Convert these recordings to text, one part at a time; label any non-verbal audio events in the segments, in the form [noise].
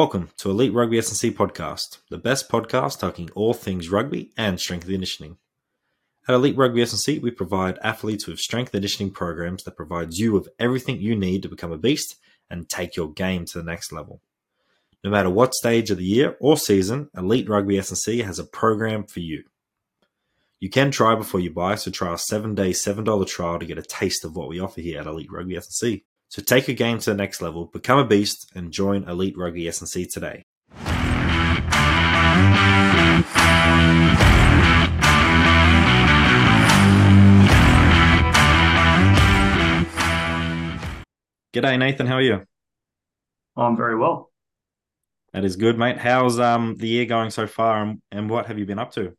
Welcome to Elite Rugby S&C podcast, the best podcast talking all things rugby and strength and conditioning. At Elite Rugby S&C, we provide athletes with strength and conditioning programs that provides you with everything you need to become a beast and take your game to the next level. No matter what stage of the year or season, Elite Rugby S&C has a program for you. You can try before you buy, so try our 7-day $7 trial to get a taste of what we offer here at Elite Rugby S&C. So take your game to the next level, become a beast, and join Elite Rugby S&C today. G'day, Nathan. How are you? I'm very well. That is good, mate. How's um the year going so far, and, and what have you been up to?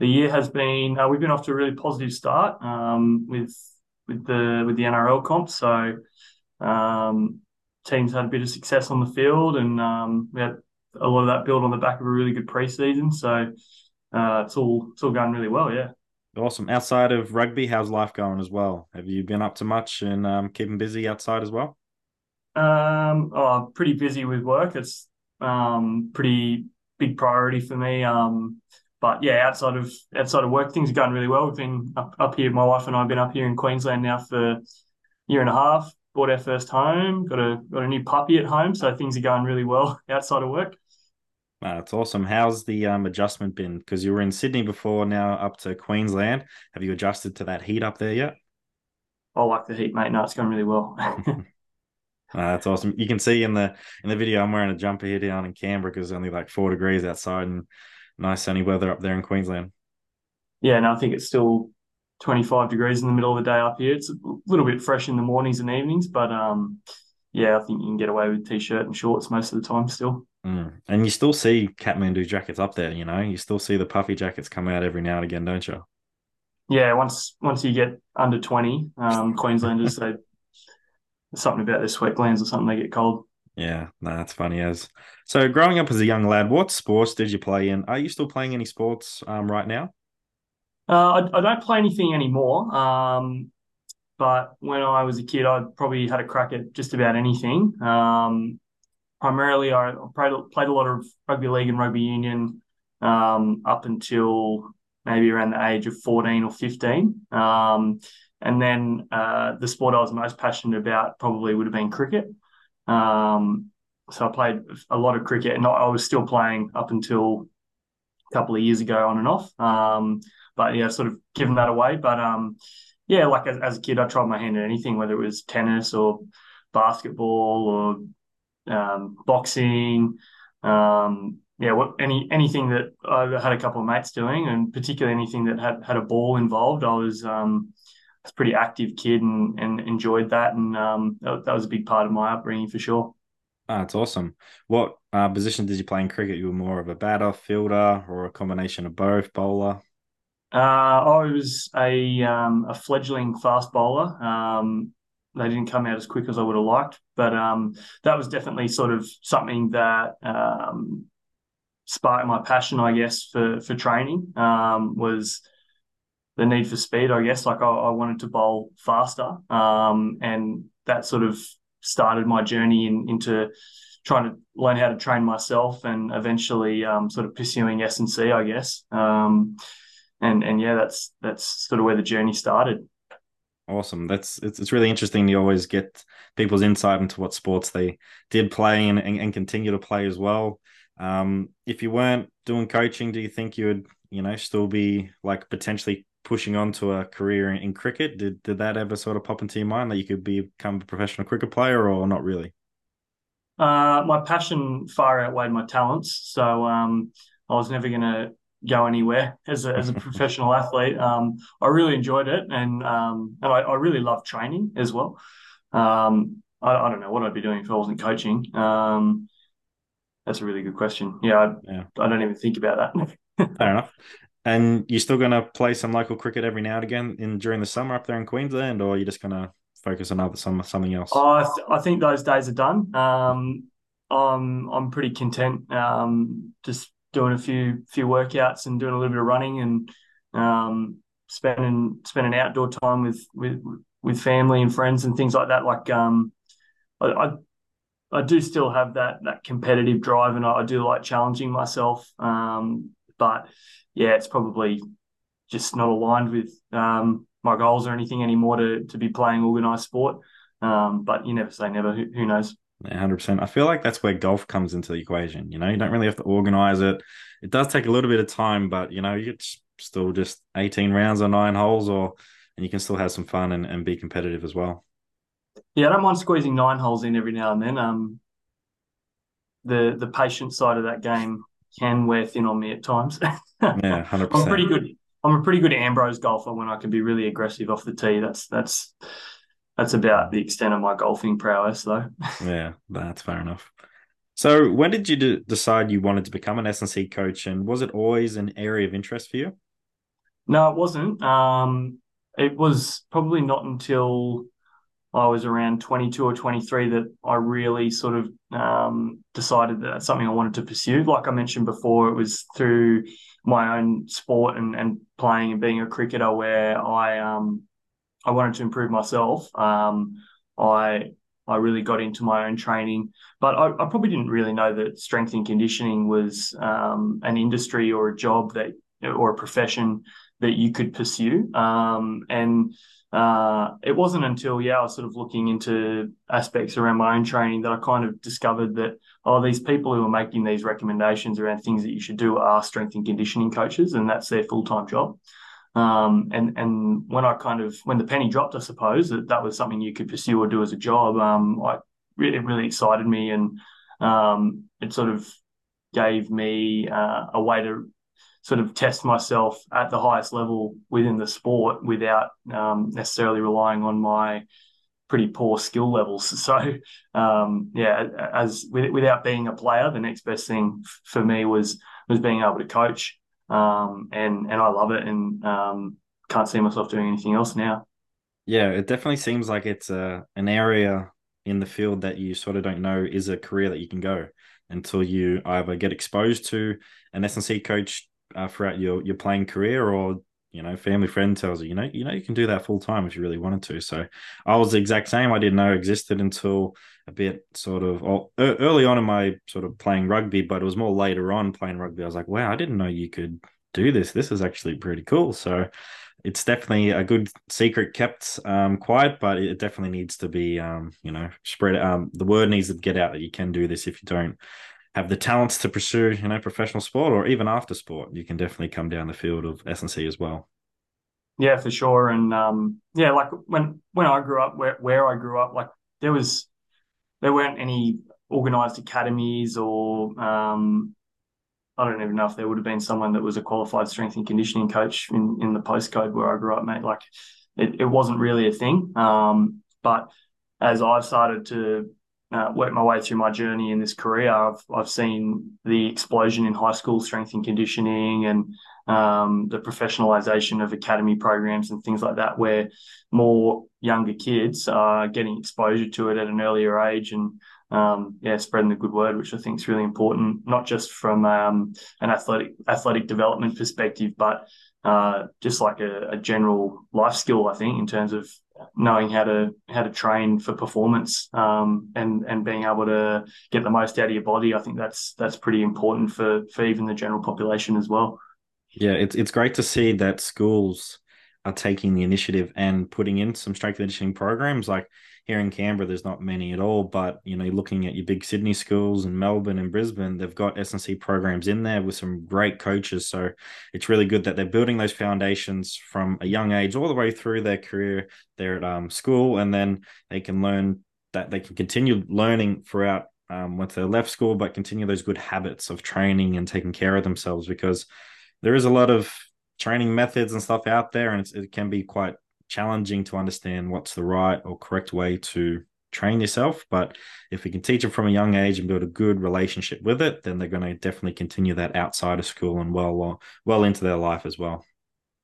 The year has been uh, we've been off to a really positive start um, with with the with the NRL comp. So um, teams had a bit of success on the field, and um, we had a lot of that built on the back of a really good preseason. So uh, it's all it's all going really well. Yeah. Awesome. Outside of rugby, how's life going as well? Have you been up to much and um, keeping busy outside as well? Um, oh, pretty busy with work. It's um pretty big priority for me. Um, but yeah, outside of outside of work, things are going really well. We've been up, up here. My wife and I have been up here in Queensland now for a year and a half. Bought our first home. Got a got a new puppy at home, so things are going really well [laughs] outside of work. That's awesome. How's the um, adjustment been? Because you were in Sydney before, now up to Queensland. Have you adjusted to that heat up there yet? I like the heat, mate. No, it's going really well. [laughs] [laughs] uh, that's awesome. You can see in the in the video, I'm wearing a jumper here down in Canberra because it's only like four degrees outside, and nice sunny weather up there in Queensland. Yeah, and I think it's still 25 degrees in the middle of the day up here. It's a little bit fresh in the mornings and evenings, but um, yeah, I think you can get away with t-shirt and shorts most of the time still. Mm. And you still see Kathmandu jackets up there, you know. You still see the puffy jackets come out every now and again, don't you? Yeah, once once you get under 20, um, [laughs] Queenslanders they something about their sweat glands or something they get cold. Yeah, no, that's funny as. So, growing up as a young lad, what sports did you play in? Are you still playing any sports um, right now? Uh, I, I, don't play anything anymore. Um, but when I was a kid, I probably had a crack at just about anything. Um, primarily, I played, played, a lot of rugby league and rugby union um, up until maybe around the age of 14 or 15. Um, and then uh, the sport I was most passionate about probably would have been cricket. Um, so I played a lot of cricket, and I was still playing up until a couple of years ago, on and off. Um, but yeah, sort of given that away. But um, yeah, like as, as, a kid, I tried my hand at anything, whether it was tennis or basketball or um, boxing. Um, yeah, what any anything that I had a couple of mates doing, and particularly anything that had had a ball involved, I was um, a pretty active kid and, and enjoyed that. And um, that, that, was a big part of my upbringing for sure. Ah, that's awesome. What uh, position did you play in cricket? You were more of a batter, fielder, or a combination of both, bowler? Uh, I was a um, a fledgling fast bowler. Um, they didn't come out as quick as I would have liked, but um, that was definitely sort of something that um, sparked my passion, I guess, for for training. Um, was the need for speed, I guess. Like I, I wanted to bowl faster, um, and that sort of started my journey in, into trying to learn how to train myself, and eventually um, sort of pursuing S and C, I guess. Um, and and yeah, that's that's sort of where the journey started. Awesome. That's it's, it's really interesting to always get people's insight into what sports they did play and, and, and continue to play as well. Um, if you weren't doing coaching, do you think you would, you know, still be like potentially pushing on to a career in, in, cricket. Did did that ever sort of pop into your mind that you could be, become a professional cricket player, or not really? Uh, my passion far outweighed my talents, so um, I was never going to go anywhere as a, as a [laughs] professional athlete. Um, I really enjoyed it, and um, and I, I, really love training as well. Um, I, I, don't know what I'd be doing if I wasn't coaching. Um, that's a really good question. Yeah, I, yeah. I don't even think about that. [laughs] Fair enough. And you're still going to play some local cricket every now and again in during the summer up there in Queensland, or you're just going to focus on other some something else? Oh, I, th- I think those days are done. Um, I'm I'm pretty content um, just doing a few few workouts and doing a little bit of running and um, spending spending outdoor time with with with family and friends and things like that. Like um, I, I I do still have that that competitive drive, and I, I do like challenging myself. Um, but yeah, it's probably just not aligned with um, my goals or anything anymore to to be playing organised sport. Um, but you never say never. Who, who knows? hundred percent. I feel like that's where golf comes into the equation. You know, you don't really have to organize it. It does take a little bit of time, but you know, it's still just eighteen rounds or nine holes, or and you can still have some fun and, and be competitive as well. Yeah, I don't mind squeezing nine holes in every now and then. Um, the the patient side of that game can wear thin on me at times. [laughs] yeah, hundred percent. I'm pretty good. I'm a pretty good Ambrose golfer when I can be really aggressive off the tee. That's that's that's about the extent of my golfing prowess, though. [laughs] yeah, that's fair enough. So, when did you decide you wanted to become an S&C coach, and was it always an area of interest for you? No, it wasn't. Um, it was probably not until I was around 22 or 23 that I really sort of um, decided that that's something I wanted to pursue. Like I mentioned before, it was through my own sport and, and playing and being a cricketer where I um, I wanted to improve myself. Um, I I really got into my own training, but I, I probably didn't really know that strength and conditioning was um, an industry or a job that or a profession that you could pursue. Um, and uh, it wasn't until yeah I was sort of looking into aspects around my own training that I kind of discovered that oh these people who are making these recommendations around things that you should do are strength and conditioning coaches, and that's their full time job. Um, and and when I kind of when the penny dropped, I suppose that that was something you could pursue or do as a job. Um, I it really excited me, and um, it sort of gave me uh, a way to sort of test myself at the highest level within the sport without um, necessarily relying on my pretty poor skill levels. [laughs] So, um, yeah, as without being a player, the next best thing for me was was being able to coach um, and and I love it, and um, can't see myself doing anything else now. Yeah, it definitely seems like it's a an area in the field that you sort of don't know is a career that you can go until you either get exposed to an S&C coach uh, throughout your your playing career or you know family friend tells you you know you know you can do that full time if you really wanted to. So i was the exact same. I didn't know existed until a bit sort of early on in my sort of playing rugby but it was more later on playing rugby. I was like wow i didn't know you could do this. This is actually pretty cool. So it's definitely a good secret kept um, quiet but it definitely needs to be um, you know spread um, the word needs to get out that you can do this if you don't have the talents to pursue, you know, professional sport or even after sport, you can definitely come down the field of S&C as well. Yeah, for sure. And um, yeah, like when when I grew up, where where I grew up, like there was there weren't any organized academies or um, I don't even know if there would have been someone that was a qualified strength and conditioning coach in, in the postcode where I grew up, mate. Like it, it wasn't really a thing. Um, but as I've started to uh, worked my way through my journey in this career, I've I've seen the explosion in high school strength and conditioning and um, the professionalization of academy programs and things like that, where more younger kids are getting exposure to it at an earlier age and um, yeah, spreading the good word, which I think is really important, not just from um, an athletic athletic development perspective, but uh, just like a, a, general life skill. I think in terms of knowing how to how to train for performance um, and and being able to get the most out of your body. I think that's that's pretty important for for even the general population as well. Yeah, it's it's great to see that schools are taking the initiative and putting in some strength conditioning programs. Like here in Canberra, there's not many at all, but you know, looking at your big Sydney schools and Melbourne and Brisbane, they've got S&C programs in there with some great coaches. So it's really good that they're building those foundations from a young age all the way through their career there at um, school, and then they can learn that they can continue learning throughout um, once they left school, but continue those good habits of training and taking care of themselves because there is a lot of training methods and stuff out there, and it can be quite challenging to understand what's the right or correct way to train yourself. But if we can teach them from a young age and build a good relationship with it, then they're going to definitely continue that outside of school and well, well into their life as well.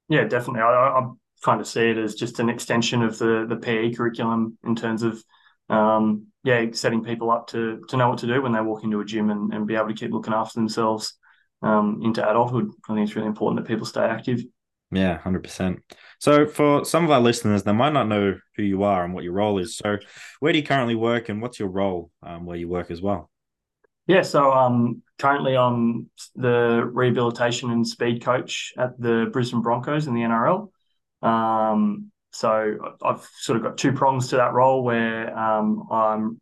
Yeah, definitely. I, I kind of see it as just an extension of the the PE curriculum in terms of um, yeah, setting people up to to know what to do when they walk into a gym and, and be able to keep looking after themselves um, into adulthood. I think it's really important that people stay active. Yeah, 100%. So, for some of our listeners, they might not know who you are and what your role is. So, where do you currently work and what's your role um, where you work as well? Yeah, so um, currently I'm the rehabilitation and speed coach at the Brisbane Broncos in the NRL. Um, so I've sort of got two prongs to that role where um, I'm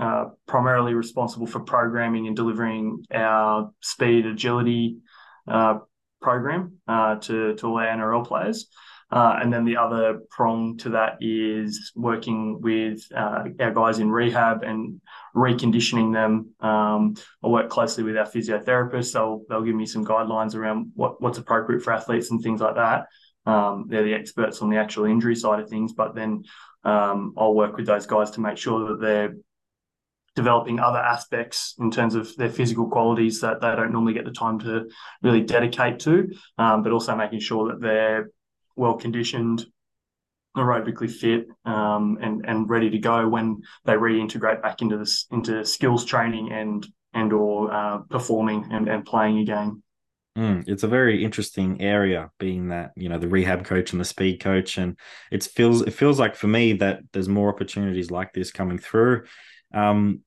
uh, primarily responsible for programming and delivering our speed agility uh, program uh, to to all our NRL players. Uh, and then the other prong to that is working with uh, our guys in rehab and reconditioning them. Um, I work closely with our physiotherapists. They'll they'll give me some guidelines around what what's appropriate for athletes and things like that. Um, they're the experts on the actual injury side of things, but then um, I'll work with those guys to make sure that they're developing other aspects in terms of their physical qualities that they don't normally get the time to really dedicate to, um, but also making sure that they're well conditioned, aerobically fit, um, and and ready to go when they reintegrate back into this into skills training and and or uh, performing and, and playing again. Mm, it's a very interesting area, being that you know the rehab coach and the speed coach, and it feels it feels like for me that there's more opportunities like this coming through. Um,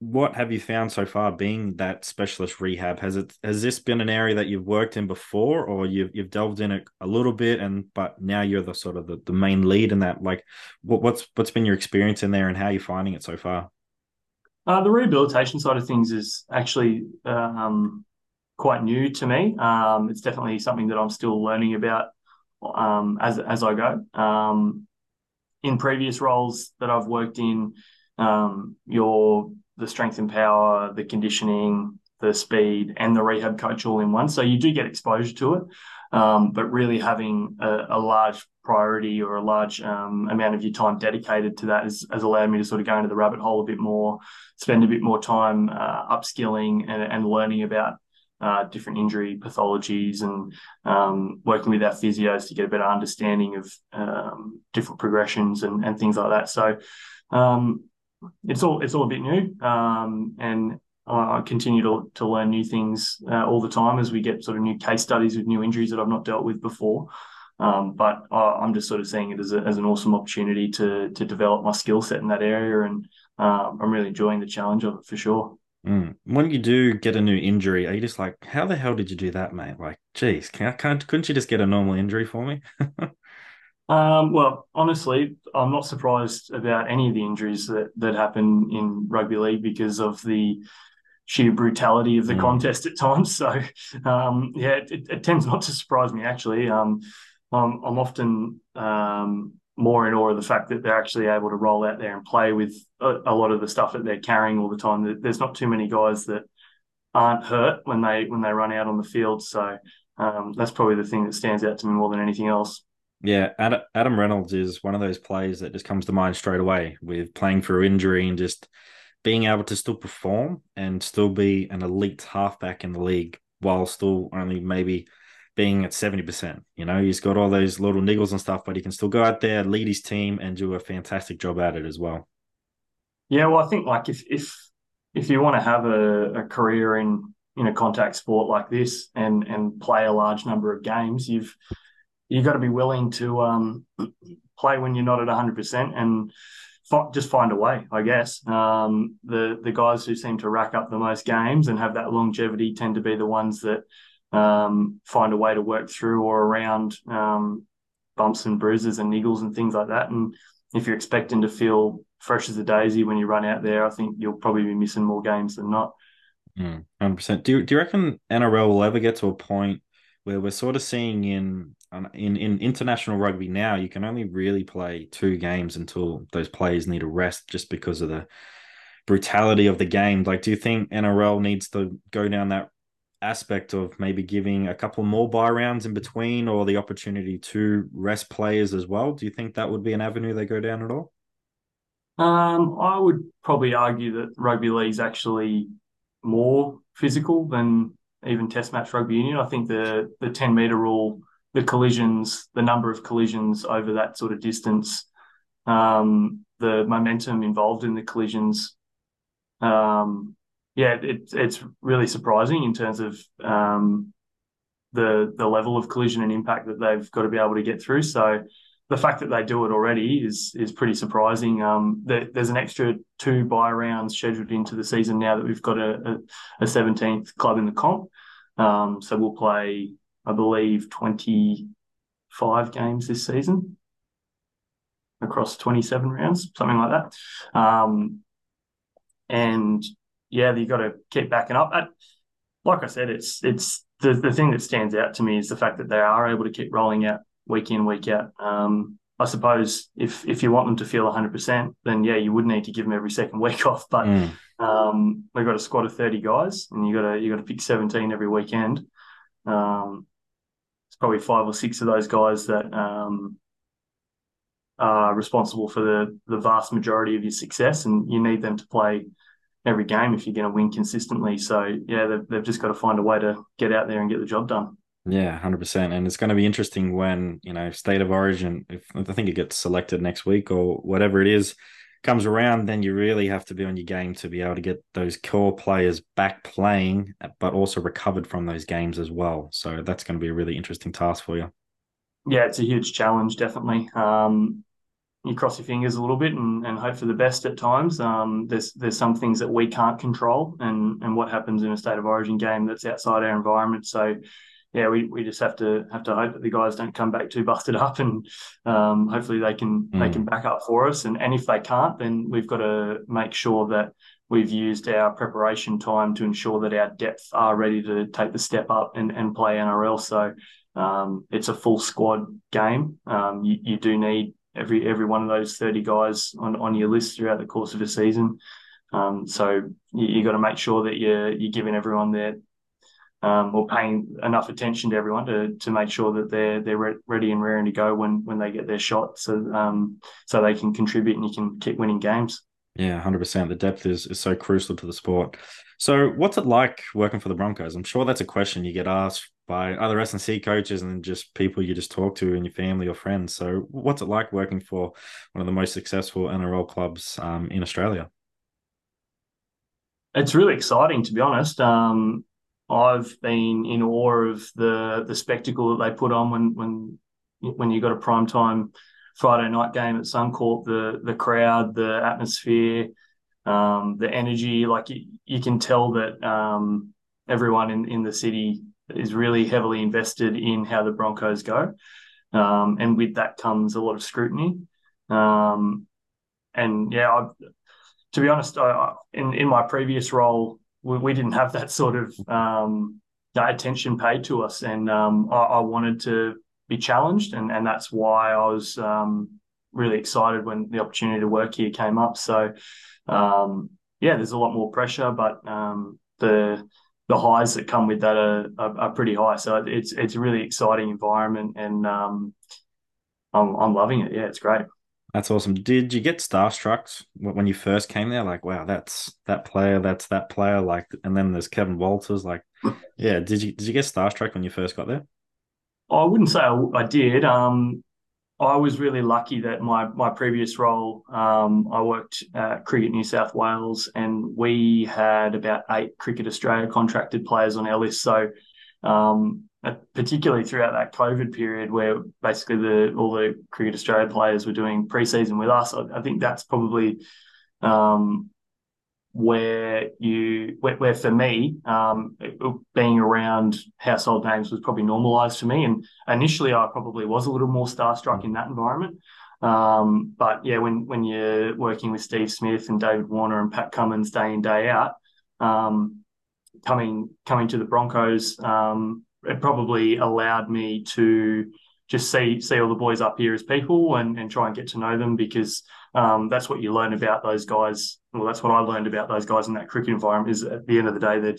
what have you found so far being that specialist rehab? Has it has this been an area that you've worked in before, or you've you've delved in it a little bit, and but now you're the sort of the, the main lead in that? Like, what, what's what's been your experience in there, and how are you finding it so far? Uh, the rehabilitation side of things is actually um, quite new to me. Um, it's definitely something that I'm still learning about um, as as I go. Um, in previous roles that I've worked in, um, your the strength and power, the conditioning, the speed, and the rehab coach all in one. So you do get exposure to it, um, but really having a, a, large priority or a large um, amount of your time dedicated to that has, has, allowed me to sort of go into the rabbit hole a bit more, spend a bit more time uh, upskilling and, and learning about uh, different injury pathologies and um, working with our physios to get a better understanding of um, different progressions and, and, things like that. So um, it's all it's all a bit new, um, and I continue to, to learn new things uh, all the time as we get sort of new case studies with new injuries that I've not dealt with before. Um, but I, am just sort of seeing it as, a, as an awesome opportunity to to develop my skill set in that area, and uh, I'm really enjoying the challenge of it for sure. Mm. When you do get a new injury, are you just like, how the hell did you do that, mate? Like, geez, can, can't couldn't you just get a normal injury for me? [laughs] um, well, honestly, I'm not surprised about any of the injuries that that happen in rugby league because of the sheer brutality of the mm. contest at times. [laughs] So, um, yeah, it, it, tends not to surprise me actually. Um, I'm, I'm often um, more in awe of the fact that they're actually able to roll out there and play with a, a, lot of the stuff that they're carrying all the time. There's not too many guys that aren't hurt when they when they run out on the field. So um, that's probably the thing that stands out to me more than anything else. Yeah, Adam Reynolds is one of those players that just comes to mind straight away with playing through injury and just being able to still perform and still be an elite halfback in the league while still only maybe being at 70%. You know, he's got all those little niggles and stuff, but he can still go out there, lead his team, and do a fantastic job at it as well. Yeah, well, I think like if if if you want to have a, a career in in a contact sport like this and and play a large number of games, you've you've got to be willing to um, [clears throat] play when you're not at 100% and just find a way, I guess. Um, the the guys who seem to rack up the most games and have that longevity tend to be the ones that um, find a way to work through or around um, bumps and bruises and niggles and things like that. And if you're expecting to feel fresh as a daisy when you run out there, I think you'll probably be missing more games than not. Mm, 100%. Do you, do you reckon NRL will ever get to a point where we're sort of seeing in in in international rugby now you can only really play two games until those players need a rest just because of the brutality of the game like do you think NRL needs to go down that aspect of maybe giving a couple more buy rounds in between or the opportunity to rest players as well? Do you think that would be an avenue they go down at all? Um, I would probably argue that rugby league is actually more physical than even Test match rugby union. I think the the ten meter rule, the collisions, the number of collisions over that sort of distance, um, the momentum involved in the collisions, um, yeah, it, it's really surprising in terms of um, the the level of collision and impact that they've got to be able to get through. So the fact that they do it already is is pretty surprising. Um, there, there's an extra two bye rounds scheduled into the season now that we've got a, a, a 17th club in the comp. Um, so we'll play, I believe, 25 games this season across 27 rounds, something like that. Um, and yeah, you've got to keep backing up. like I said, it's it's the, the thing that stands out to me is the fact that they are able to keep rolling out week in, week out. Um, I suppose if if you want them to feel 100%, then yeah, you would need to give them every second [laughs] week off. But mm. um, we've got a squad of 30 guys, and you got to you got to pick 17 every weekend. Um, it's probably five or six of those guys that um, are responsible for the the vast majority of your success, and you need them to play every game if you're going to win consistently. So yeah, they've, they've just got to find a way to get out there and get the job done. Yeah, hundred percent, and it's going to be interesting when you know state of origin. If I think it gets selected next week or whatever it is comes around, then you really have to be on your game to be able to get those core players back playing, but also recovered from those games as well. So that's going to be a really interesting task for you. Yeah, it's a huge challenge, definitely. Um, you cross your fingers a little bit and, and hope for the best at times. Um, there's there's some things that we can't control, and and what happens in a state of origin game that's outside our environment. So yeah, we, we just have to have to hope that the guys don't come back too busted up, and um, hopefully they can mm. they can back up for us. And and if they can't, then we've got to make sure that we've used our preparation time to ensure that our depth are ready to take the step up and, and play NRL. So um, it's a full squad game. Um, you, you do need every every one of those thirty guys on, on your list throughout the course of a season. Um, so you, you got to make sure that you're you're giving everyone their um, or paying enough attention to everyone to to make sure that they're they're re- ready and raring to go when when they get their shot, so um so they can contribute and you can keep winning games. Yeah, hundred percent. The depth is is so crucial to the sport. So, what's it like working for the Broncos? I'm sure that's a question you get asked by other S&C coaches and just people you just talk to in your family or friends. So, what's it like working for one of the most successful NRL clubs um, in Australia? It's really exciting, to be honest. Um, I've been in awe of the the spectacle that they put on when when when you got a prime time Friday night game at Suncorp. The the crowd, the atmosphere, um, the energy. Like you, you can tell that um, everyone in in the city is really heavily invested in how the Broncos go, um, and with that comes a lot of scrutiny. Um, and yeah, I, to be honest, I, in in my previous role we, we didn't have that sort of um, attention paid to us, and um, I, I, wanted to be challenged, and and that's why I was um, really excited when the opportunity to work here came up. So um, yeah, there's a lot more pressure, but um, the the highs that come with that are, are, are, pretty high. So it's it's a really exciting environment, and um, I'm I'm loving it. Yeah, it's great. That's awesome. Did you get starstruck when you first came there? Like, wow, that's that player, that's that player. Like, and then there's Kevin Walters. Like, [laughs] yeah, did you did you get starstruck when you first got there? I wouldn't say I, I did. Um, I was really lucky that my my previous role, um, I worked at Cricket New South Wales, and we had about eight Cricket Australia contracted players on our list. So um, particularly throughout that COVID period where basically the all the Cricket Australia players were doing preseason with us. I, I think that's probably um, where you where, where for me um, being around household names was probably normalised for me. And initially, I probably was a little more starstruck in that environment. Um, but yeah, when when you're working with Steve Smith and David Warner and Pat Cummins day in day out, um, coming coming to the Broncos um, it probably allowed me to just see see all the boys up here as people and, and try and get to know them because um, that's what you learn about those guys. Well, that's what I learned about those guys in that cricket environment. Is at the end of the day, they're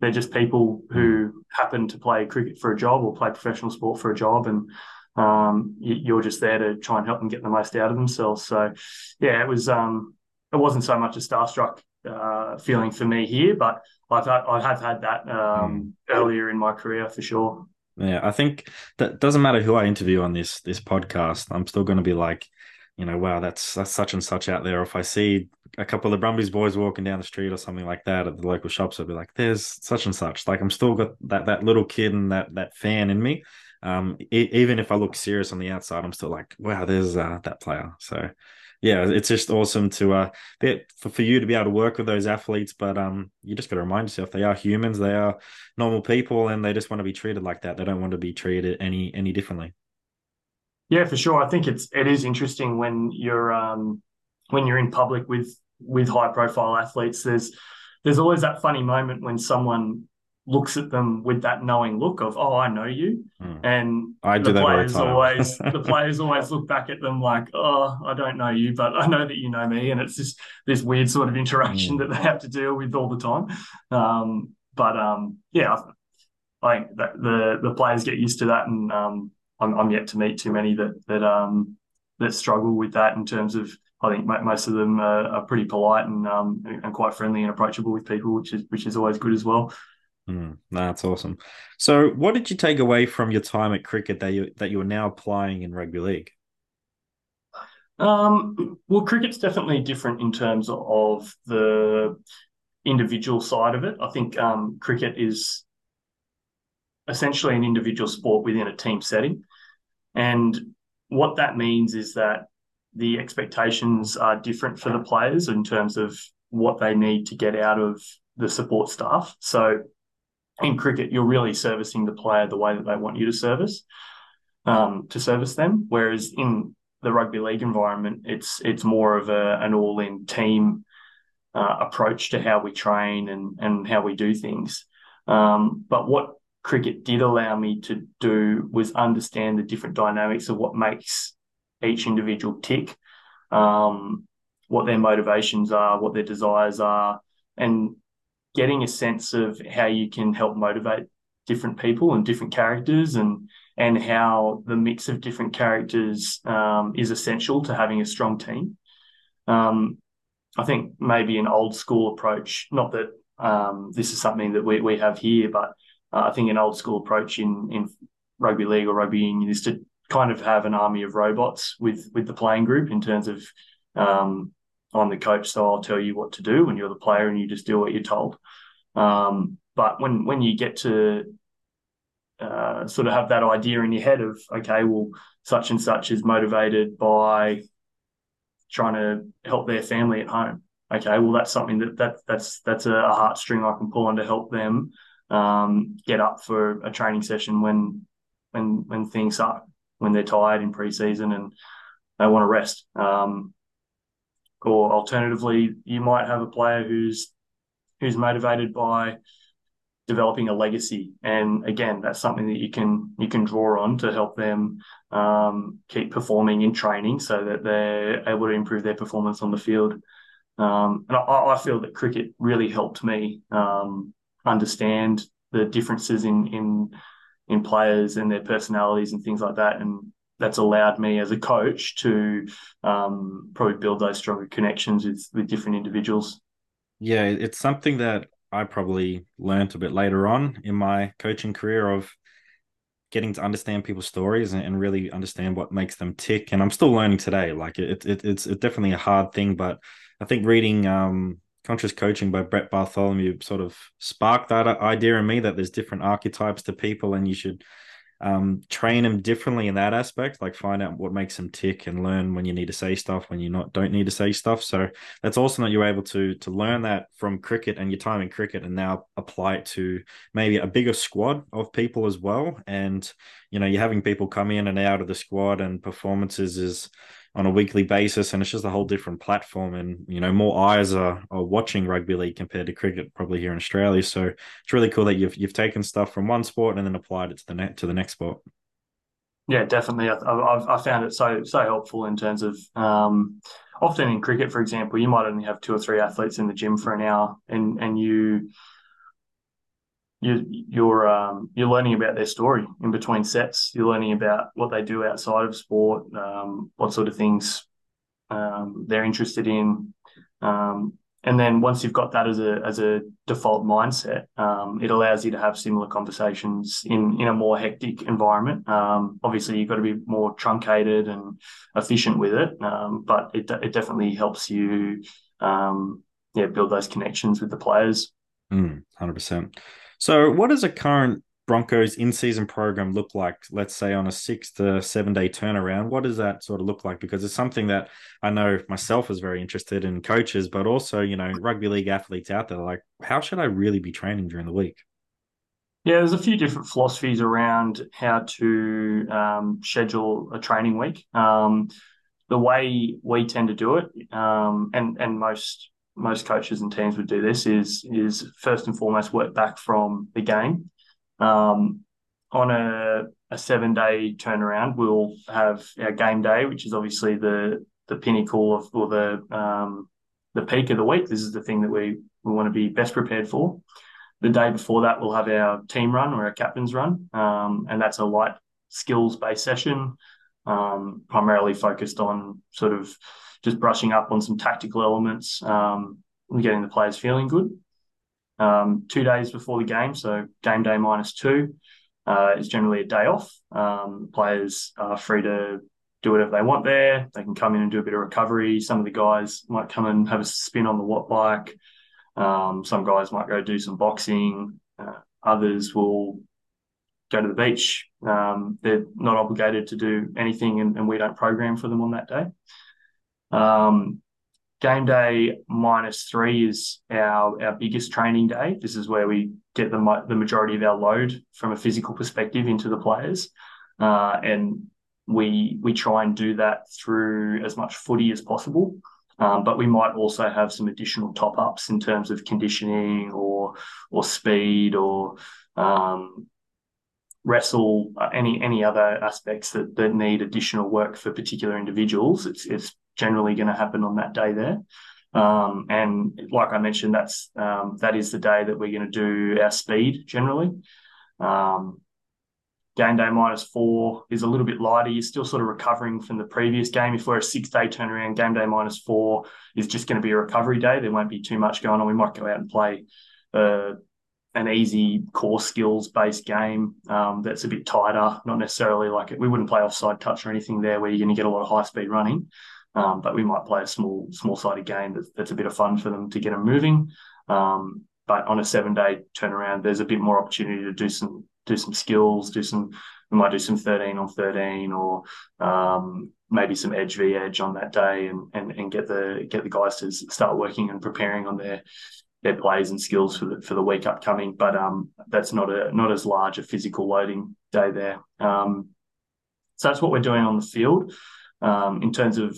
they're just people who happen to play cricket for a job or play professional sport for a job, and um, you, are just there to try and help them get the most out of themselves. So, yeah, it was. Um, it wasn't so much a starstruck uh, feeling for me here, but I've had, I have had that um, mm. earlier in my career for sure. Yeah, I think that doesn't matter who I interview on this this podcast. I'm still going to be like, you know, wow, that's that's such and such out there. Or if I see a couple of the Brumbies boys walking down the street or something like that at the local shops, I'll be like, "There's such and such." Like I'm still got that that little kid and that that fan in me. Um, even if I look serious on the outside, I'm still like, "Wow, there's uh, that player." So, yeah, it's just awesome to uh, for for you to be able to work with those athletes. But um, you just got to remind yourself they are humans, they are normal people, and they just want to be treated like that. They don't want to be treated any any differently. Yeah, for sure. I think it's it is interesting when you're um, when you're in public with with high profile athletes. There's there's always that funny moment when someone looks at them with that knowing look of, oh, I know you, mm. and I do the players always [laughs] the players always look back at them like, oh, I don't know you, but I know that you know me, and it's just this weird sort of interaction mm. that they have to deal with all the time. Um, but um, yeah, I think that the the players get used to that, and um, I'm, I'm yet to meet too many that that um that struggle with that in terms of I think most of them are, are pretty polite and um and quite friendly and approachable with people, which is which is always good as well. Mm, that's awesome. So, what did you take away from your time at cricket that you that you are now applying in rugby league? Um, well, cricket's definitely different in terms of the individual side of it. I think um, cricket is essentially an individual sport within a team setting. And what that means is that the expectations are different for the players in terms of what they need to get out of the support staff. So in cricket, you're really servicing the player the way that they want you to service um, to service them. Whereas in the rugby league environment, it's it's more of a, an all in team uh, approach to how we train and and how we do things. Um, but what cricket did allow me to do was understand the different dynamics of what makes each individual tick, um, what their motivations are, what their desires are, and getting a sense of how you can help motivate different people and different characters and and how the mix of different characters um, is essential to having a strong team. Um, I think maybe an old school approach, not that um, this is something that we, we have here, but uh, I think an old school approach in in rugby league or rugby union is to kind of have an army of robots with with the playing group in terms of um, I'm the coach, so I'll tell you what to do, and you're the player, and you just do what you're told. Um, but when when you get to uh, sort of have that idea in your head of okay, well, such and such is motivated by trying to help their family at home. Okay, well, that's something that that that's that's a, a heartstring I can pull on to help them um, get up for a training session when when when things suck, when they're tired in preseason and they want to rest. Um, or alternatively, you might have a player who's who's motivated by developing a legacy, and again, that's something that you can you can draw on to help them um, keep performing in training, so that they're able to improve their performance on the field. Um, and I, I, feel that cricket really helped me um, understand the differences in in in players and their personalities and things like that, and that's allowed me as a coach to um, probably build those stronger connections with with different individuals. Yeah, it's something that I probably learned a bit later on in my coaching career of getting to understand people's stories and, and, really understand what makes them tick. And I'm still learning today. Like it, it it's, it's definitely a hard thing, but I think reading um, conscious coaching by Brett Bartholomew sort of sparked that idea in me that there's different archetypes to people and you should um, train them differently in that aspect, like find out what makes them tick and learn when you need to say stuff, when you not don't need to say stuff. So that's awesome that you're able to to learn that from cricket and your time in cricket and now apply it to maybe a bigger squad of people as well. And you know, you're having people come in and out of the squad and performances is on a weekly basis and it's just a whole different platform and you know more eyes are, are watching rugby league compared to cricket probably here in australia. So it's really cool that you've you've taken stuff from one sport and then applied it to the net to the next sport. Yeah definitely. I've, i found it so so helpful in terms of um, often in cricket for example you might only have two or three athletes in the gym for an hour and and you you, you're um, you're learning about their story in between sets. You're learning about what they do outside of sport, um, what sort of things um, they're interested in, um, and then once you've got that as a as a default mindset, um, it allows you to have similar conversations in in a more hectic environment. Um, obviously, you've got to be more truncated and efficient with it, um, but it it definitely helps you, um, yeah, build those connections with the players. Hmm, hundred percent. So, what does a current Broncos in season program look like, let's say on a six to seven day turnaround? What does that sort of look like? Because it's something that I know myself is very interested in coaches, but also, you know, rugby league athletes out there. Like, how should I really be training during the week? Yeah, there's a few different philosophies around how to um, schedule a training week. Um, the way we tend to do it, um, and and most most coaches and teams would do this, is is first and foremost work back from the game. Um, on a, a seven day turnaround, we'll have our game day, which is obviously the the pinnacle of or the um, the peak of the week. This is the thing that we we want to be best prepared for. The day before that, we'll have our team run or our captain's run, um, and that's a light skills based session, um, primarily focused on sort of just brushing up on some tactical elements um, and getting the players feeling good um, two days before the game. So game day minus two uh, is generally a day off. Um, players are free to do whatever they want there. They can come in and do a bit of recovery. Some of the guys might come and have a spin on the watt bike. Um, some guys might go do some boxing. Uh, others will go to the beach. Um, they're not obligated to do anything, and, and, we don't program for them on that day. Um, Game day minus three is our our biggest training day. This is where we get the the majority of our load from a physical perspective into the players, uh, and we we try and do that through as much footy as possible. Um, but we might also have some additional top ups in terms of conditioning or or speed or um, wrestle uh, any any other aspects that, that need additional work for particular individuals. It's it's generally going to happen on that day there. Um, and like I mentioned, that's um, that is the day that we're going to do our speed generally. Um, game day minus four is a little bit lighter. You're still sort of recovering from the previous game. If we're a six day turnaround, game day minus four is just going to be a recovery day. There won't be too much going on. We might go out and play uh, an easy core skills based game um, that's a bit tighter, not necessarily like it. We wouldn't play offside touch or anything there where you're going to get a lot of high speed running. Um, but we might play a small small sided game that's, that's a bit of fun for them to get them moving. Um, but on a seven day turnaround, there's a bit more opportunity to do some do some skills, do some we might do some 13 on 13 or um, maybe some edge v edge on that day and, and and get the get the guys to start working and preparing on their their plays and skills for the for the week upcoming. But um, that's not a not as large a physical loading day there. Um, so that's what we're doing on the field. Um, in terms of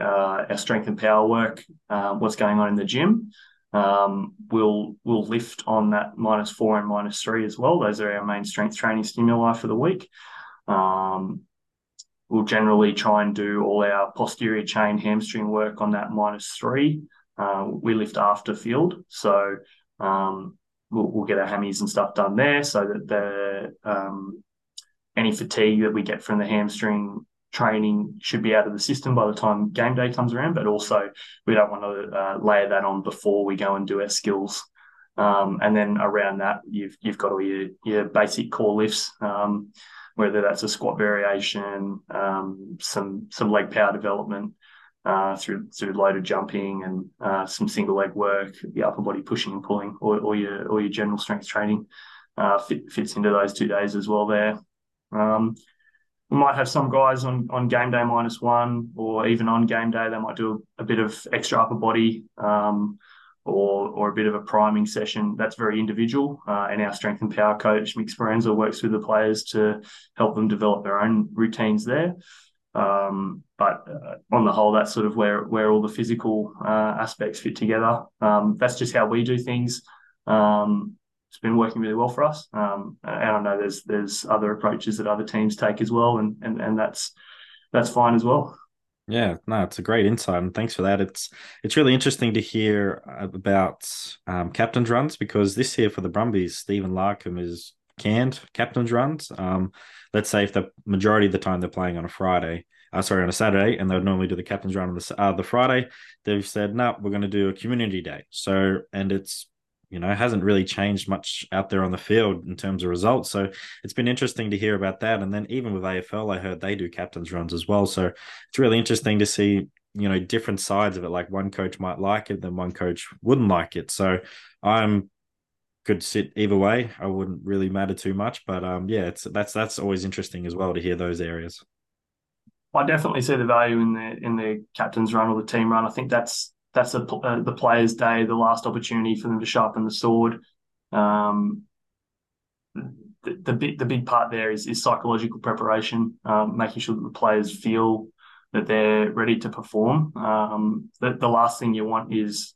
uh, our strength and power work, uh, what's going on in the gym. Um, we'll we'll lift on that minus four and minus three as well. Those are our main strength training stimuli for the week. Um, we'll generally try and do all our posterior chain hamstring work on that minus three. Uh, we lift after field, so um, we'll, we'll, get our hammies and stuff done there, so that the um, any fatigue that we get from the hamstring training should be out of the system by the time game day comes around, but also we don't want to uh, layer that on before we go and do our skills. Um, and then around that, you've you've got all your, your basic core lifts, um, whether that's a squat variation, um, some some leg power development uh, through through loaded jumping, and uh, some single leg work, the upper body pushing and pulling, or, or your or your general strength training uh, fit, fits into those two days as well. There. Um, might have some guys on, on game day minus one, or even on game day, they might do a, a bit of extra upper body um, or or a bit of a priming session. That's very individual. Uh, and our strength and power coach, Mick Speranza, works with the players to help them develop their own routines there. Um, but uh, on the whole, that's sort of where where all the physical uh, aspects fit together. Um, that's just how we do things. Um, it's been working really well for us. Um, and I know there's there's other approaches that other teams take as well, and and and that's that's fine as well. Yeah, no, it's a great insight, and thanks for that. It's it's really interesting to hear about um, captain's runs because this year for the Brumbies, Stephen Larkham is canned captain's runs. Um, let's say if the majority of the time they're playing on a Friday, uh, sorry, on a Saturday, and they would normally do the captain's run on the uh, the Friday. They've said, no, we're going to do a community day. So, and it's you know hasn't really changed much out there on the field in terms of results. So it's been interesting to hear about that. And then even with AFL, I heard they do captain's runs as well. So it's really interesting to see you know different sides of it. Like one coach might like it, then one coach wouldn't like it. So I'm could sit either way. I wouldn't really matter too much, but um, yeah, it's that's that's always interesting as well to hear those areas. I definitely see the value in the in the captain's run or the team run. I think that's that's a, uh, the players' day, the last opportunity for them to sharpen the sword. Um, the, the big the big part there is is psychological preparation, um, making sure that the players feel that they're ready to perform. Um, the, the last thing you want is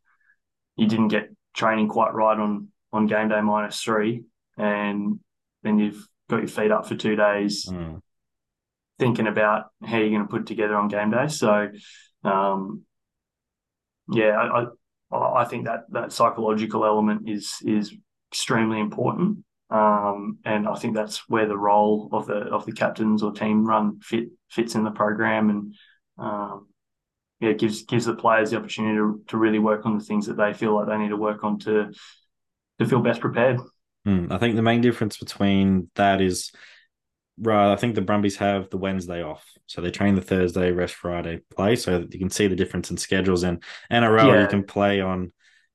you didn't get training quite right on on game day minus three, and then you've got your feet up for two days. Mm thinking about how you're going to put it together on game day. So, um, yeah, I, I, think that that psychological element is is extremely important, um, and I think that's where the role of the of the captains or team run fit fits in the program, and um, yeah, gives gives the players the opportunity to, to really work on the things that they feel like they need to work on to to feel best prepared. Mm, I think the main difference between that is I think the Brumbies have the Wednesday off, so they train the Thursday, rest Friday, play. So you can see the difference in schedules. And NRL, yeah. you can play on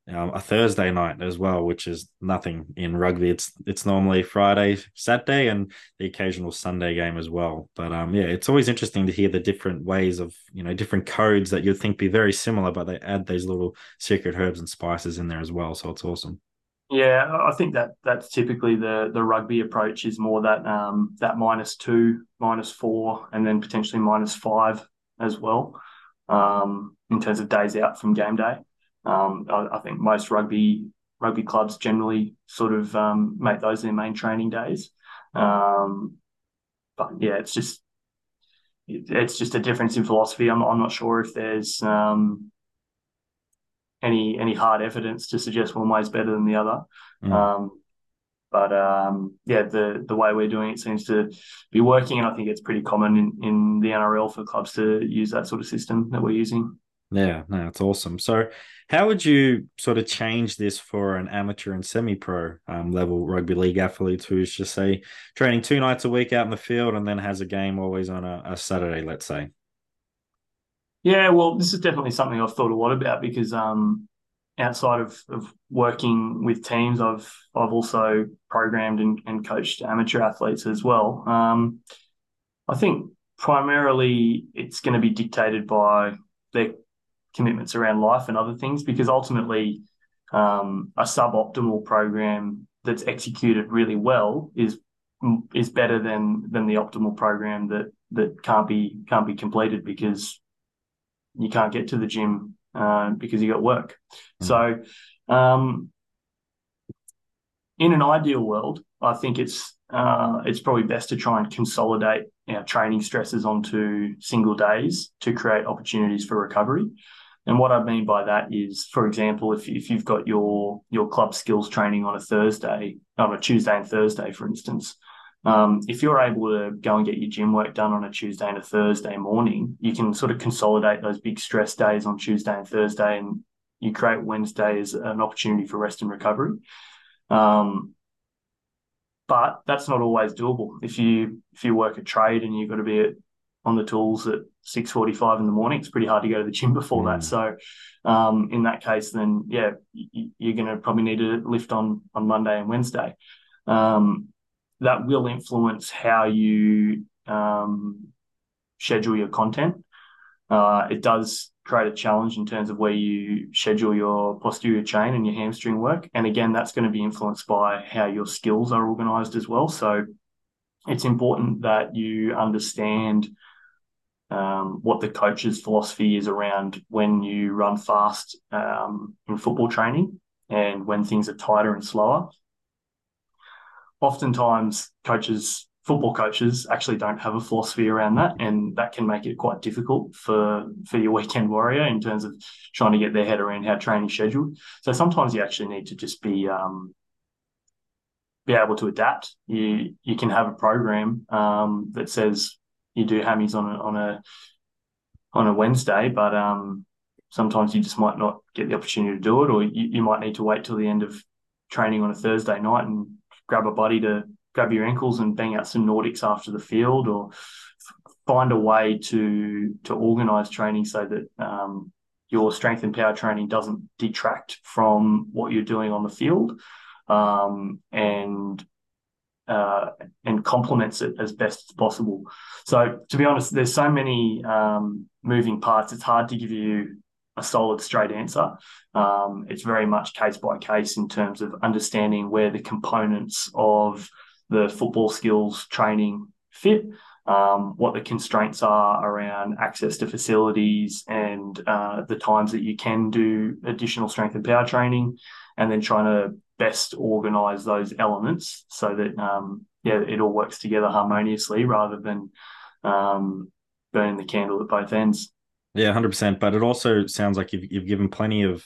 um, a Thursday night as well, which is nothing in rugby. It's it's normally Friday, Saturday, and the occasional Sunday game as well. But um, yeah, it's always interesting to hear the different ways of you know different codes that you'd think be very similar, but they add these little secret herbs and spices in there as well. So it's awesome. Yeah, I think that that's typically the the rugby approach is more that um, that minus two, minus four, and then potentially minus five as well um, in terms of days out from game day. Um, I, I, think most rugby rugby clubs generally sort of um, make those their main training days. Um, but yeah, it's just it's just a difference in philosophy. I'm, I'm not sure if there's um, any any hard evidence to suggest one way is better than the other. Mm. Um, but um, yeah, the the way we're doing it seems to be working, and I think it's pretty common in, in the NRL for clubs to use that sort of system that we're using. Yeah, no, it's awesome. So, how would you sort of change this for an amateur and semi-pro um, level rugby league athlete who's just say training two nights a week out in the field and then has a game always on a, a Saturday, let's say? Yeah, well, this is definitely something I've thought a lot about because um, outside of, of working with teams, I've I've also programmed and, and coached amateur athletes as well. Um, I think primarily it's going to be dictated by their commitments around life and other things because ultimately um, a suboptimal program that's executed really well is is better than than the optimal program that that can't be can't be completed because you can't get to the gym uh, because you got work. Mm. So, um, in an ideal world, I think it's uh, it's probably best to try and consolidate our training stresses onto single days to create opportunities for recovery. And what I mean by that is, for example, if, if you've got your your club skills training on a Thursday, on a Tuesday and Thursday, for instance, um, if you're able to go and get your gym work done on a Tuesday and a Thursday morning, you can sort of consolidate those big stress days on Tuesday and Thursday, and you create Wednesday as an opportunity for rest and recovery. Um, but that's not always doable. If you if you work a trade and you've got to be at, on the tools at six forty five in the morning, it's pretty hard to go to the gym [laughs] before mm. that. So, um, in that case, then yeah, you, are going to probably need to lift on on Monday and Wednesday. Um, that will influence how you um, schedule your content. Uh, it does create a challenge in terms of where you schedule your posterior chain and your hamstring work. And again, that's going to be influenced by how your skills are organized as well. So it's important that you understand um, what the coach's philosophy is around when you run fast um, in football training and when things are tighter and slower oftentimes coaches football coaches actually don't have a philosophy around that and that can make it quite difficult for for your [laughs] weekend warrior in terms of trying to get their head around how training scheduled so sometimes you actually need to just be um, be able to adapt. You you can have a program um, that says you do hammies on a on a on a Wednesday, but um, sometimes you just might not get the opportunity to do it, or you, you might need to wait till the end of training on a Thursday night and grab a buddy to grab your ankles and bang out some Nordics after the field, or find a way to to organise training so that um, your strength and power training doesn't detract from what you're doing on the field, um, and uh, and complements it as best as possible. So, to be honest, there's so many um, moving parts. It's hard to give you a solid, straight answer. Um, it's very much case by case in terms of understanding where the components of the football skills training fit, um, what the constraints are around access to facilities and uh, the times that you can do additional strength and power training, and then trying to best organize those elements so that um, yeah it all works together harmoniously rather than um, burning the candle at both ends. Yeah, hundred percent. But it also sounds like you've you've given plenty of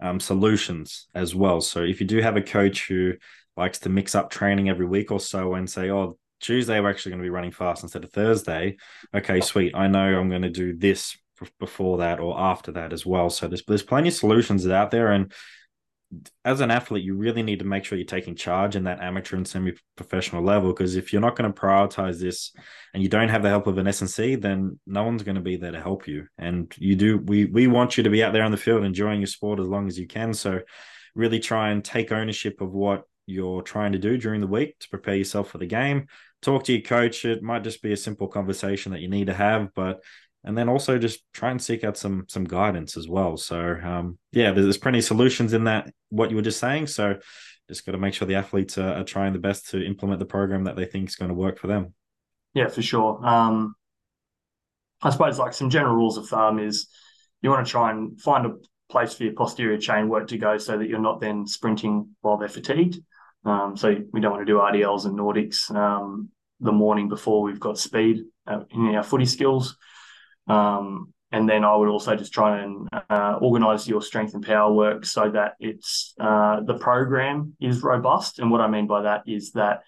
um, solutions as well. So if you do have a coach who likes to mix up training every week or so and say, oh, Tuesday we're actually going to be running fast instead of Thursday. Okay, sweet. I know I'm going to do this before that or after that as well. So there's there's plenty of solutions out there, and as an athlete, you really need to make sure you're taking charge in that amateur and semi-professional level. Because if you're not going to prioritize this, and you don't have the help of an S&C, then no one's going to be there to help you. And you do. We we want you to be out there on the field enjoying your sport as long as you can. So really try and take ownership of what you're trying to do during the week to prepare yourself for the game. Talk to your coach. It might just be a simple conversation that you need to have, but and then also just try and seek out some some guidance as well. So um, yeah, there's, there's plenty of solutions in that what you were just saying. So just got to make sure the athletes are, are, trying the best to implement the program that they think is going to work for them. Yeah, for sure. Um, I suppose like some general rules of thumb is you want to try and find a place for your posterior chain work to go so that you're not then sprinting while they're fatigued. Um, so we don't want to do RDLs and Nordics um, the morning before we've got speed uh, in our footy skills. Um, and then I would also just try and uh, organize your strength and power work so that it's uh, the program is robust. And what I mean by that is that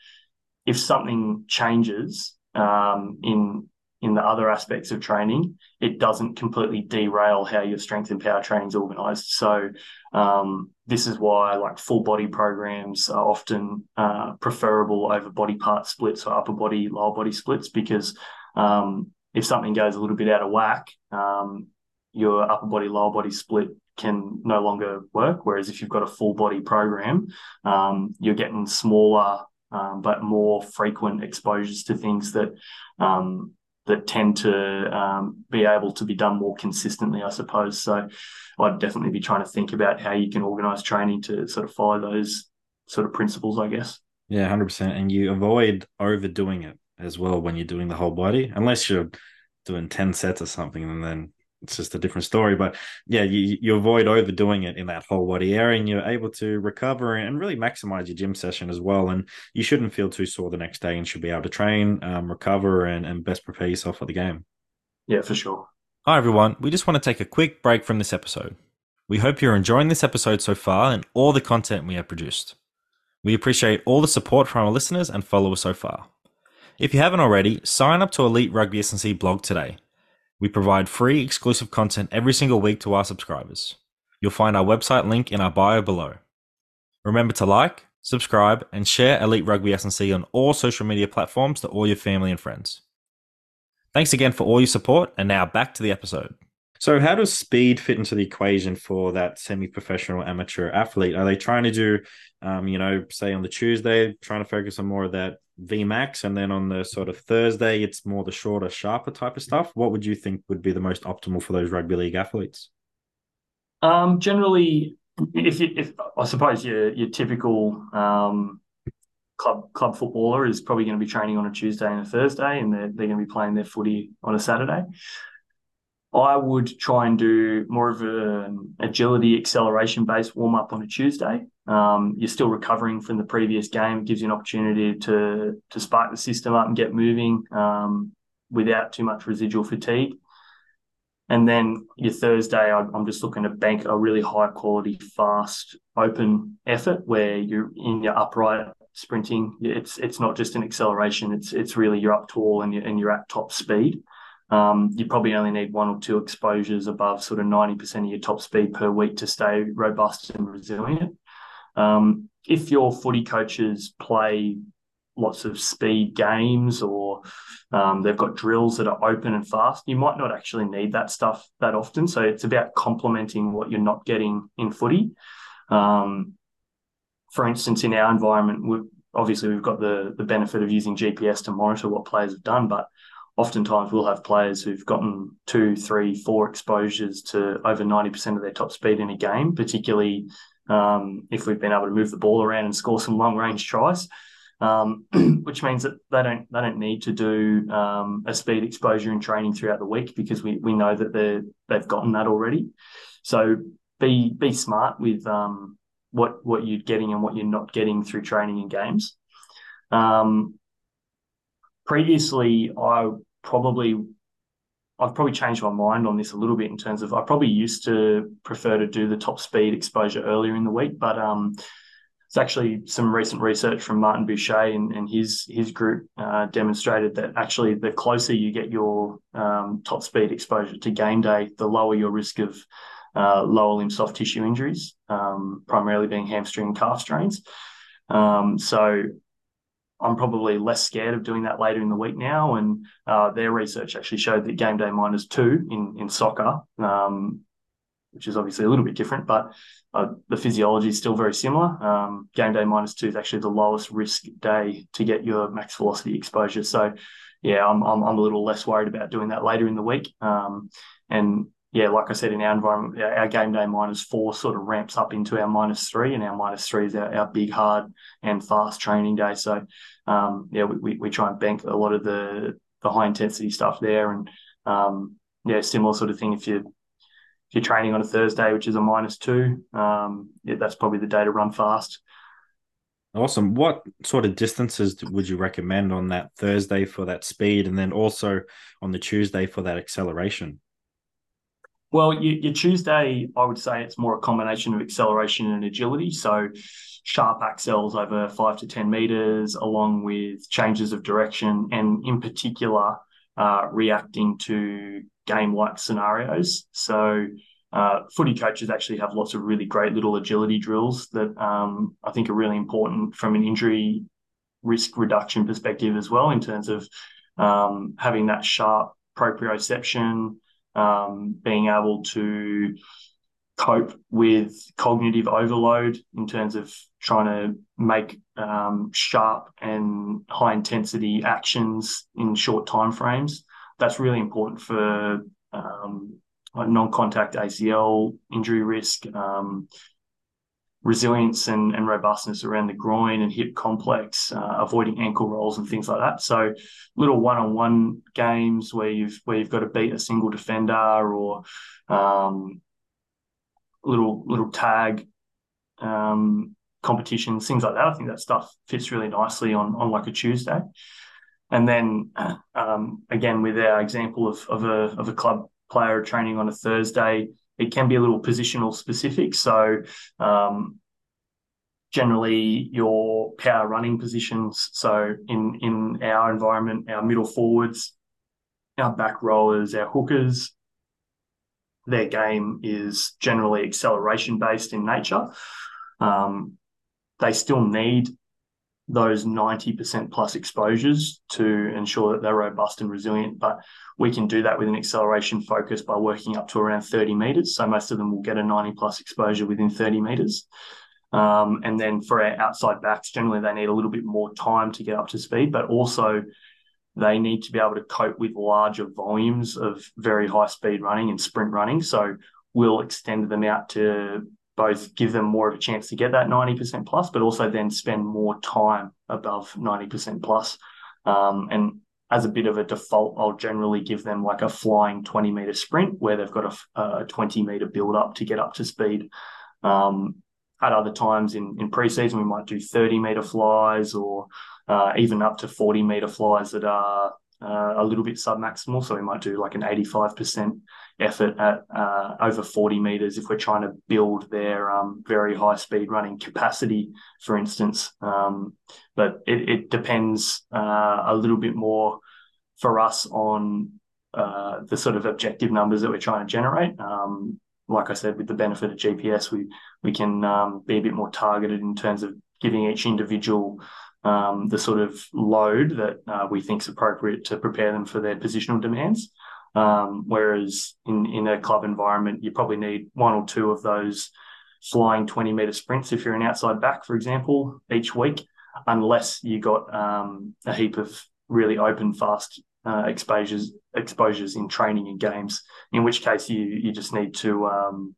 if something changes um, in in the other aspects of training, it doesn't completely derail how your strength and power training is organized. So um, this is why like full body programs are often uh, preferable over body part splits or upper body, lower body splits because um, if something goes a little bit out of whack, um, your upper body lower body split can no longer work. Whereas if you've got a full body program, um, you're getting smaller um, but more frequent exposures to things that um, that tend to um, be able to be done more consistently, I suppose. So I'd definitely be trying to think about how you can organise training to sort of follow those sort of principles, I guess. Yeah, hundred percent, and you avoid overdoing it as well when you're doing the whole body, unless you're doing 10 sets or something, and then it's just a different story. But yeah, you, you avoid overdoing it in that whole body area and you're able to recover and really maximize your gym session as well. And you shouldn't feel too sore the next day and should be able to train, um, recover, and, and best prepare yourself for the game. Yeah, for sure. Hi, everyone. We just want to take a quick break from this episode. We hope you're enjoying this episode so far and all the content we have produced. We appreciate all the support from our listeners and followers so far. If you haven't already, sign up to Elite Rugby S&C blog today. We provide free exclusive content every single week to our subscribers. You'll find our website link in our bio below. Remember to like, subscribe, and share Elite Rugby S&C on all social media platforms to all your family and friends. Thanks again for all your support, and now back to the episode. So, how does speed fit into the equation for that semi-professional amateur athlete? Are they trying to do, um, you know, say on the Tuesday, trying to focus on more of that VMAX, and then on the sort of Thursday, it's more the shorter, sharper type of stuff? What would you think would be the most optimal for those rugby league athletes? Um, generally, if you, if I suppose your your typical um, club club footballer is probably going to be training on a Tuesday and a Thursday, and they're they're going to be playing their footy on a Saturday. I would try and do more of an agility acceleration based warm up on a Tuesday. Um, you're still recovering from the previous game. It gives you an opportunity to to spark the system up and get moving um, without too much residual fatigue. And then your Thursday, I'm just looking to bank a really high quality, fast, open effort where you're in your upright sprinting. It's it's not just an acceleration. It's it's really you're up tall and you're, and you're at top speed. Um, you probably only need one or two exposures above sort of 90% of your top speed per week to stay robust and resilient. Um, if your footy coaches play lots of speed games or um, they've got drills that are open and fast, you might not actually need that stuff that often. So it's about complementing what you're not getting in footy. Um, for instance, in our environment, we obviously we've got the the benefit of using GPS to monitor what players have done, but oftentimes we'll have players who've gotten two, three, four exposures to over 90% of their top speed in a game, particularly um, if we've been able to move the ball around and score some long range tries. Um, [clears throat] which means that they don't they don't need to do um, a speed exposure in training throughout the week because we, we know that they they've gotten that already. So be be smart with um, what what you're getting and what you're not getting through training and games. Um, previously, I probably I've probably changed my mind on this a little bit in terms of I probably used to prefer to do the top speed exposure earlier in the week, but um, it's actually some recent research from Martin Buchheit and, and his his group uh, demonstrated that actually the closer you get your um, top speed exposure to game day, the lower your risk of uh, lower limb soft tissue injuries, um, primarily being hamstring and calf strains. Um, so I'm probably less scared of doing that later in the week now. And uh, their research actually showed that game day minus two in in soccer, um, which is obviously a little bit different, but uh, the physiology is still very similar. Um, game day minus two is actually the lowest risk day to get your max velocity exposure. So, yeah, I'm I'm, I'm a little less worried about doing that later in the week. Um, and yeah, like I said, in our environment, our game day minus four sort of ramps up into our minus three, and our minus three is our, our big, hard, and fast training day. So, um, yeah, we, we try and bank a lot of the the high intensity stuff there, and um, yeah, similar sort of thing. If you if you're training on a Thursday, which is a minus two, um, yeah, that's probably the day to run fast. Awesome. What sort of distances would you recommend on that Thursday for that speed, and then also on the Tuesday for that acceleration? Well, your, Tuesday, I would say it's more a combination of acceleration and agility. So sharp accels over five to 10 meters, along with changes of direction, and in particular, uh, reacting to game like scenarios. So uh, footy coaches actually have lots of really great little agility drills that um, I think are really important from an injury risk reduction perspective as well, in terms of um, having that sharp proprioception um, being able to cope with cognitive overload in terms of trying to make um, sharp and high intensity actions in short time frames. That's really important for um, non-contact ACL injury risk, um, resilience and, and robustness around the groin and hip complex, uh, avoiding ankle rolls and things like that. So little one-on-one games where you've where you've got to beat a single defender or um, little little tag um, competitions, things like that. I think that stuff fits really nicely on on like a Tuesday. And then um, again with our example of of a of a club player training on a Thursday, it can be a little positional specific. So um, generally your power running positions. So in in our environment, our middle forwards, our back rowers, our hookers, their game is generally acceleration based in nature. Um, they still need those 90% plus exposures to ensure that they're robust and resilient. But we can do that with an acceleration focus by working up to around 30 meters. So most of them will get a 90 plus exposure within 30 meters. Um, and then for our outside backs, generally they need a little bit more time to get up to speed, but also they need to be able to cope with larger volumes of very high speed running and sprint running. So we'll extend them out to both give them more of a chance to get that 90% plus, but also then spend more time above 90% plus. Um, and as a bit of a default, I'll generally give them like a flying 20 meter sprint where they've got a, a 20 meter build up to get up to speed. Um, at other times in, in preseason, we might do 30 meter flies or uh, even up to 40 meter flies that are uh, a little bit submaximal. So we might do like an 85% effort at uh, over 40 meters if we're trying to build their um, very high speed running capacity, for instance. Um, but it, it depends uh, a little bit more for us on uh, the sort of objective numbers that we're trying to generate. Um, like I said, with the benefit of GPS, we we can um, be a bit more targeted in terms of giving each individual um, the sort of load that uh, we think is appropriate to prepare them for their positional demands. Um, whereas in, in a club environment, you probably need one or two of those flying 20 meter sprints if you're an outside back, for example, each week, unless you got um, a heap of really open, fast uh, exposures exposures in training and games. In which case, you you just need to um,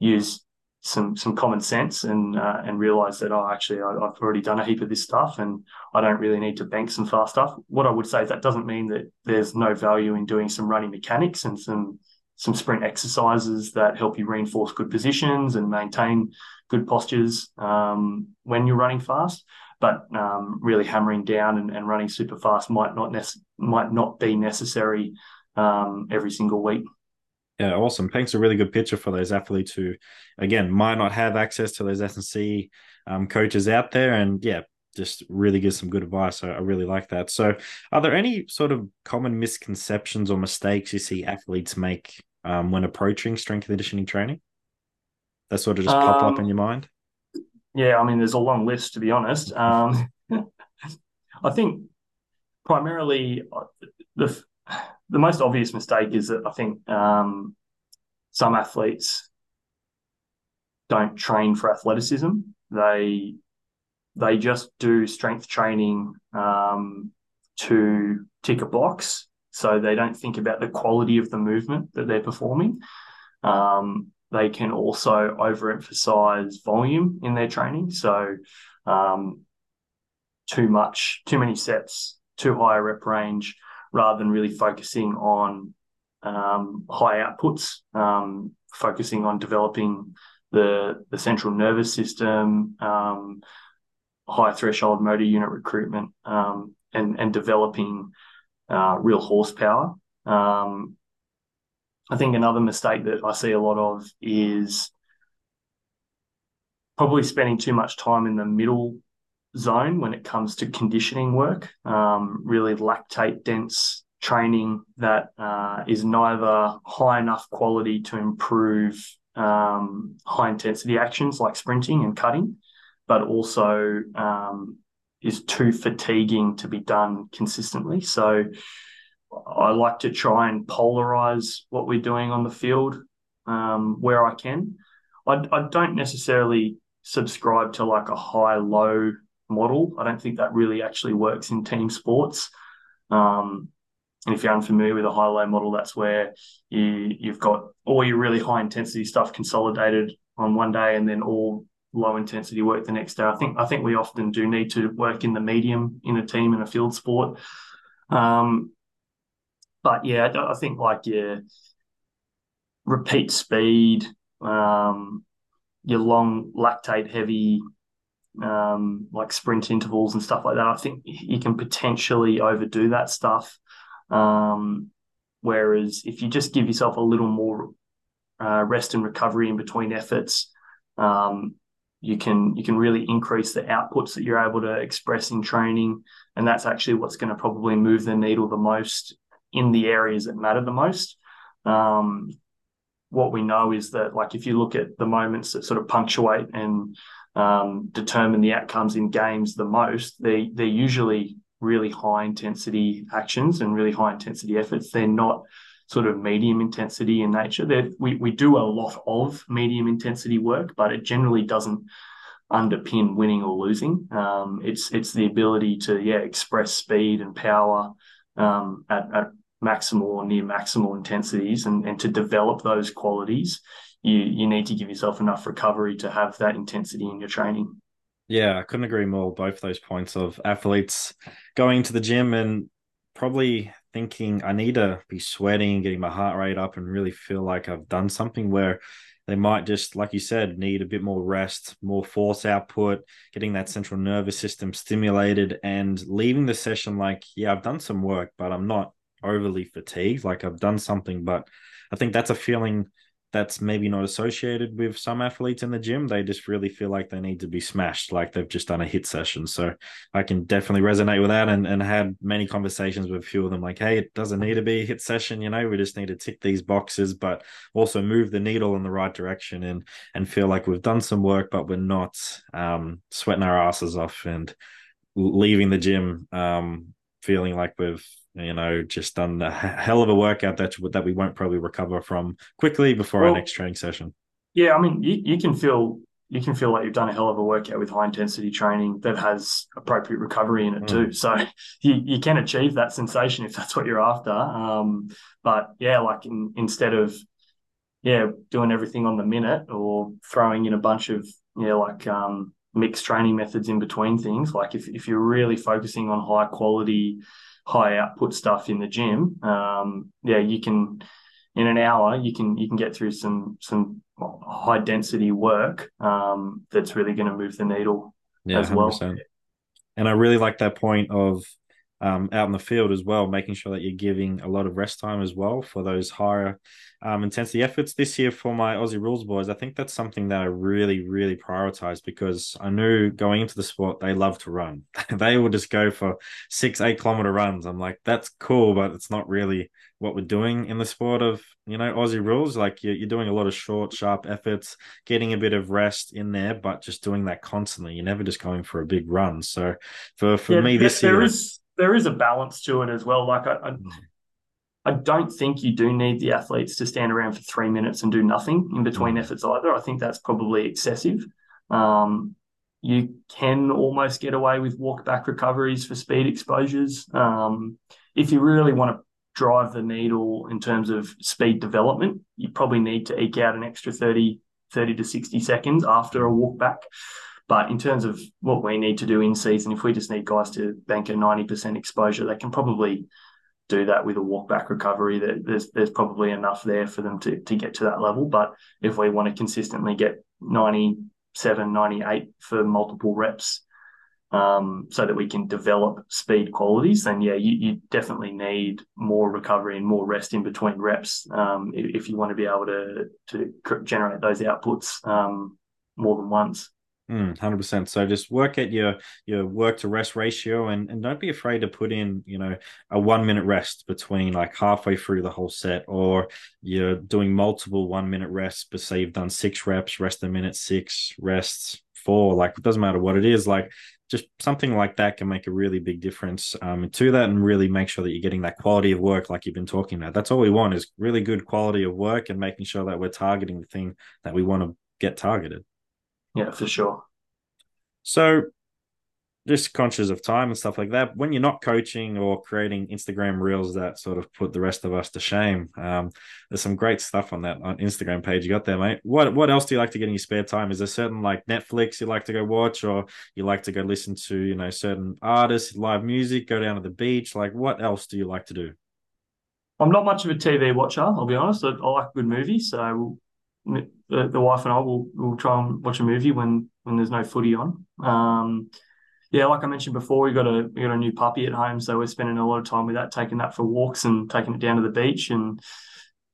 use some some common sense and uh, and realize that oh actually I, have already done a heap of this stuff and I don't really need to bank some fast stuff. What I would say is that doesn't mean that there's no value in doing some running mechanics and some some sprint exercises that help you reinforce good positions and maintain good postures um, when you're running fast. But um, really hammering down and, and, running super fast might not nece- might not be necessary um, every single week. Yeah, awesome. Paints a really good picture for those athletes who, again, might not have access to those S&C um, coaches out there. And yeah, just really gives some good advice. I, I, really like that. So, are there any sort of common misconceptions or mistakes you see athletes make um, when approaching strength conditioning training that sort of just um, pop up in um, your mind? Yeah, I mean, there's a long list to be honest. [laughs] Um, [laughs] I think primarily uh, the the most obvious mistake is that I think um, some athletes don't train for athleticism. They they just do strength training um, to tick a box, so they don't think about the quality of the movement that they're performing. Um, they can also overemphasize volume in their training, so um, too much, too many sets, too high a rep range rather than really focusing on um, high outputs, um, focusing on developing the the central nervous system, um, high threshold motor unit recruitment, um, and and developing uh, real horsepower. Um, I think another mistake that I see a lot of is probably spending too much time in the middle zone when it comes to conditioning work. Um, really lactate dense training that uh, is neither high enough quality to improve um, high intensity actions like sprinting and cutting, but also um, is too fatiguing to be done consistently. So I like to try and polarize what we're doing on the field um, where I can. I, I don't necessarily subscribe to like a high low model. I don't think that really actually works in team sports. Um, and if you're unfamiliar with a high low model, that's where you, you've got all your really high intensity stuff consolidated on one day and then all low intensity work the next day. I think I think we often do need to work in the medium in a team in a field sport. Um, but yeah, I think like your repeat speed, um, your long lactate heavy um, like sprint intervals and stuff like that. I think you can potentially overdo that stuff. Um, whereas if you just give yourself a little more uh, rest and recovery in between efforts, um, you can you can really increase the outputs that you're able to express in training, and that's actually what's going to probably move the needle the most in the areas that matter the most. Um, what we know is that, like, if you look at the moments that sort of punctuate and um, determine the outcomes in games the most, they they're usually really high intensity actions and really high intensity efforts. They're not sort of medium intensity in nature. They're, we we do a lot of medium intensity work, but it generally doesn't underpin winning or losing. Um, it's it's the ability to yeah express speed and power um, at, at maximal or near maximal intensities and, and to develop those qualities you you need to give yourself enough recovery to have that intensity in your training. Yeah, I couldn't agree more. Both those points of athletes going to the gym and probably thinking I need to be sweating, getting my heart rate up, and really feel like I've done something where they might just, like you said, need a bit more rest, more force output, getting that central nervous system stimulated, and leaving the session like, yeah, I've done some work, but I'm not overly fatigued. Like I've done something, but I think that's a feeling that's maybe not associated with some athletes in the gym. They just really feel like they need to be smashed, like they've just done a HIIT session. So I can definitely resonate with that and, and had many conversations with a few of them like, hey, it doesn't need to be a HIIT session, you know, we just need to tick these boxes, but also move the needle in the right direction and and feel like we've done some work, but we're not um, sweating our asses off and leaving the gym um, feeling like we've you know, just done a hell of a workout that that we won't probably recover from quickly before well, our next training session. Yeah, I mean, you, you can feel you can feel like you've done a hell of a workout with high intensity training that has appropriate recovery in it mm. too. So [laughs] you, you can achieve that sensation if that's what you're after. Um, but yeah, like in, instead of yeah doing everything on the minute or throwing in a bunch of yeah like um, mixed training methods in between things, like if if you're really focusing on high quality high output stuff in the gym, um, yeah, you can in an hour you can you can get through some some high density work um, that's really going to move the needle yeah, as 100%. well. And I really like that point of um, out in the field as well, making sure that you're giving a lot of rest time as well for those higher um, intensity efforts this year for my Aussie Rules boys. I think that's something that I really, really prioritize because I knew going into the sport, they love to run. [laughs] they will just go for six, eight kilometer runs. I'm like, that's cool, but it's not really what we're doing in the sport of, you know, Aussie Rules. Like you're, you're doing a lot of short, sharp efforts, getting a bit of rest in there, but just doing that constantly. You're never just going for a big run. So for, for yeah, me this there year. Is- there is a balance to it as well. Like I, I, hmm. I, don't think you do need the athletes to stand around for three minutes and do nothing in between mm. efforts either. I think that's probably excessive. Um, you can almost get away with walk back recoveries for speed exposures. Um, if you really want to drive the needle in terms of speed development, you probably need to eke out an extra 30, 30 to 60 seconds after a walk back. But in terms of what we need to do in season, if we just need guys to bank a 90% exposure, they can probably do that with a walk back recovery. There's there's probably enough there for them to, to get to that level. But if we want to consistently get 97, 98 for multiple reps, um, so that we can develop speed qualities, then yeah, you, you, definitely need more recovery and more rest in between reps um, if, you want to be able to to generate those outputs um, more than once. Mm, hundred percent. So just work at your your work to rest ratio, and and don't be afraid to put in you know a one minute rest between like halfway through the whole set, or you're doing multiple one minute rests. But say you've done six reps, rest a minute, six rests, four. Like it doesn't matter what it is. Like just something like that can make a really big difference um, to that, and really make sure that you're getting that quality of work like you've been talking about. That's all we want is really good quality of work, and making sure that we're targeting the thing that we want to get targeted. Yeah, for sure. So just conscious of time and stuff like that. When you're not coaching or creating Instagram reels that sort of put the rest of us to shame, um, there's some great stuff on that on Instagram page you got there, mate. What what else do you like to get in your spare time? Is there certain like Netflix you like to go watch, or you like to go listen to you know certain artists, live music, go down to the beach? Like what else do you like to do? I'm not much of a TV watcher. I'll be honest. I, I like good movies, so the, the wife and I will will try and watch a movie when when there's no footy on. Um, yeah, like I mentioned before, we got a we got a new puppy at home, so we're spending a lot of time with that, taking that for walks and taking it down to the beach and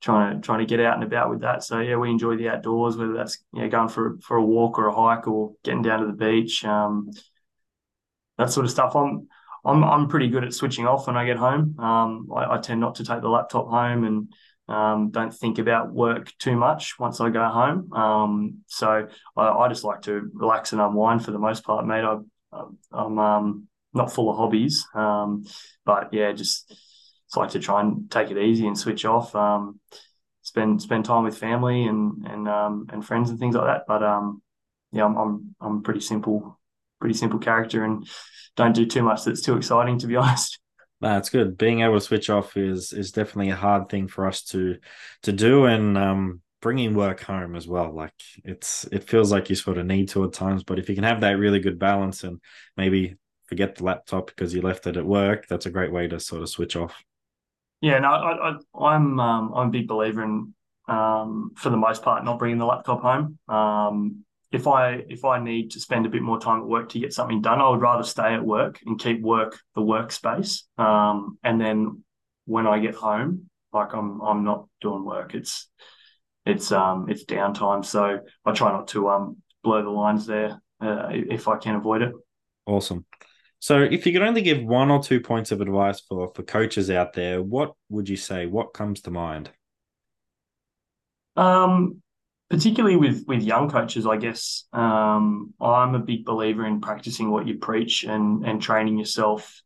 trying to trying to get out and about with that. So yeah, we enjoy the outdoors, whether that's yeah going for for a walk or a hike or getting down to the beach, um, that sort of stuff. I'm I'm I'm pretty good at switching off when I get home. Um, I, I tend not to take the laptop home and um, don't think about work too much once I go home. Um, so I, I, just like to relax and unwind for the most part, mate. I, am um, not full of hobbies, um, but yeah, just, just like to try and take it easy and switch off. Um, spend spend time with family and and um, and friends and things like that. But yeah, I'm I'm I'm pretty simple, pretty simple character, and don't do too much that's too exciting, to be [laughs] honest. That's good. Being able to switch off is is definitely a hard thing for us to to do, and um, bringing work home as well. Like it's it feels like you sort of need to at times, but if you can have that really good balance and maybe forget the laptop because you left it at work, that's a great way to sort of switch off. Yeah, no, I, I, I'm um, I'm a big believer in, um, for the most part, not bringing the laptop home. Um, if I if I need to spend a bit more time at work to get something done, I would rather stay at work and keep work the workspace. Um, and then when I get home, like I'm I'm not doing work. It's it's um it's downtime. So I try not to um blur the lines there uh, if I can avoid it. Awesome. So, if you could only give one or two points of advice for for coaches out there, what would you say? What comes to mind? Um, particularly with with young coaches, I guess um, I'm a big believer in practicing what you preach and and training yourself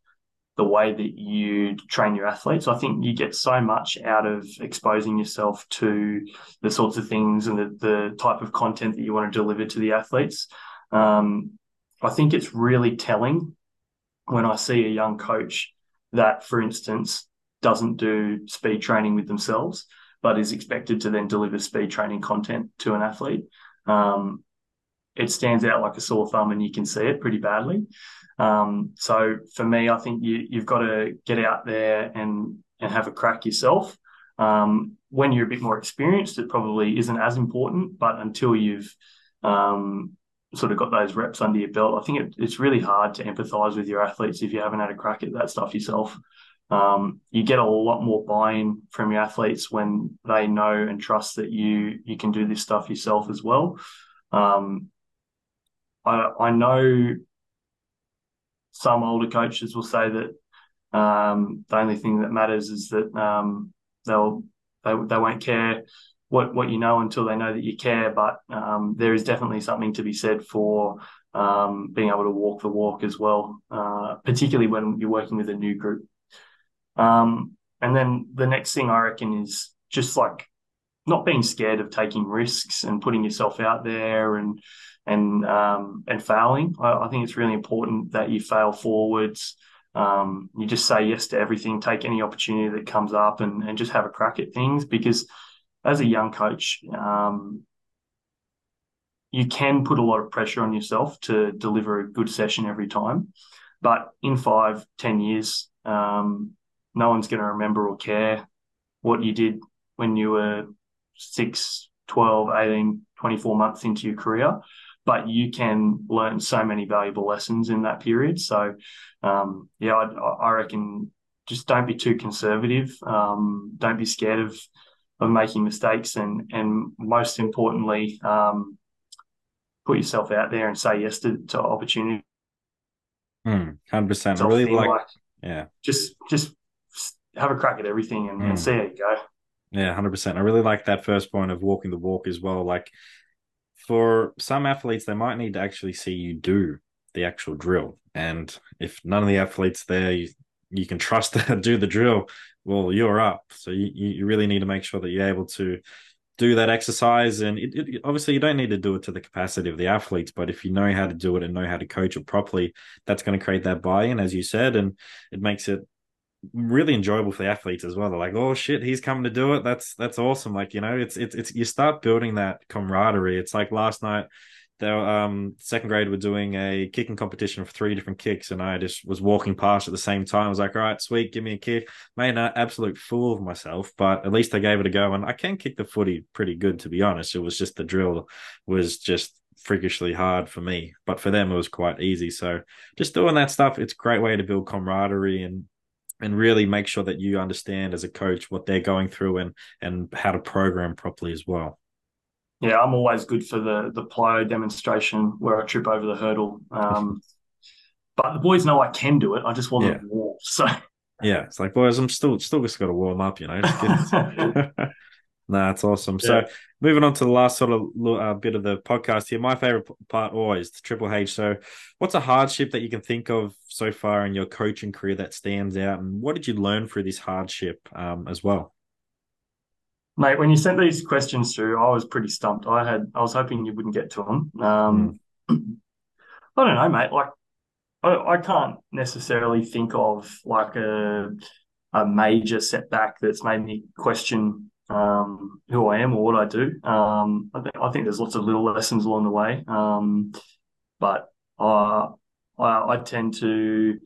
the way that you train your athletes. I think you get so much out of exposing yourself to the sorts of things and the, the type of content that you want to deliver to the athletes. Um, I think it's really telling when I see a young coach that, for instance, doesn't do speed training with themselves, but is expected to then deliver speed training content to an athlete. Um, it stands out like a sore thumb and you can see it pretty badly. Um, so for me, I think you, you've got to get out there and, and have a crack yourself. Um, when you're a bit more experienced, it probably isn't as important, but until you've um, sort of got those reps under your belt, I think it, it's really hard to empathize with your athletes if you haven't had a crack at that stuff yourself. Um, you get a lot more buy-in from your athletes when they know and trust that you you can do this stuff yourself as well. Um, I, I know some older coaches will say that um, the only thing that matters is that um, they'll they, they won't care what what you know until they know that you care. But um, there is definitely something to be said for um, being able to walk the walk as well, uh, particularly when you're working with a new group. Um, and then the next thing I reckon is just like not being scared of taking risks and putting yourself out there and and um, and failing. I, I, think it's really important that you fail forwards. Um, you just say yes to everything, take any opportunity that comes up, and and just have a crack at things. Because as a young coach, um, you can put a lot of pressure on yourself to deliver a good session every time. But in five, ten years, um, no one's going to remember or care what you did when you were 6, 12, 18, 24 months into your career but you can learn so many valuable lessons in that period. So, um, yeah, I, I, reckon just don't be too conservative. Um, don't be scared of of making mistakes, and and most importantly, um, put yourself out there and say yes to, to opportunity. Percent. I really like, like, yeah. Just just have a crack at everything and, mm. and hmm. see how you go. Yeah, hundred percent. I really like that first point of walking the walk as well. Like for some athletes, they might need to actually see you do the actual drill. And if none of the athletes there you, you can trust [laughs] to do the drill, well, you're up. So you, you really need to make sure that you're able to do that exercise. And it, it, obviously, you don't need to do it to the capacity of the athletes, but if you know how to do it and know how to coach it properly, that's going to create that buy in, as you said, and it makes it really enjoyable for the athletes as well. They're like, "Oh shit, he's coming to do it. That's that's awesome!" Like you know, it's it's it's you start building that camaraderie. It's like last night, the um second grade were doing a kicking competition for three different kicks, and I just was walking past at the same time. I was like, "All right, sweet, give me a kick." Made an absolute fool of myself, but at least I gave it a go, and I can kick the footy pretty good, to be honest. It was just the drill was just freakishly hard for me, but for them it was quite easy. So just doing that stuff, it's a great way to build camaraderie and and really make sure that you understand as a coach what they're going through and and how to program properly as well. Yeah, I'm always good for the the plyo demonstration where I trip over the hurdle. Um, [laughs] but the boys know I can do it. I just want yeah. to warm. [laughs] So yeah, it's like boys, I'm still still just got to warm up, you know. [laughs] nah, it's awesome. Yeah. So moving on to the last sort of uh, bit of the podcast here, my favorite part always the Triple H. So, what's a hardship that you can think of so far in your coaching career that stands out, and what did you learn through this hardship um, as well? Mate, when you sent these questions through, I was pretty stumped. I had, I was hoping you wouldn't get to them. Um, mm. [clears throat] I don't know, mate. Like, I, I can't necessarily think of like a a major setback that's made me question um, who I am or what I do. Um, I, th- I, think there's lots of little lessons along the way, um, but uh, I, I tend to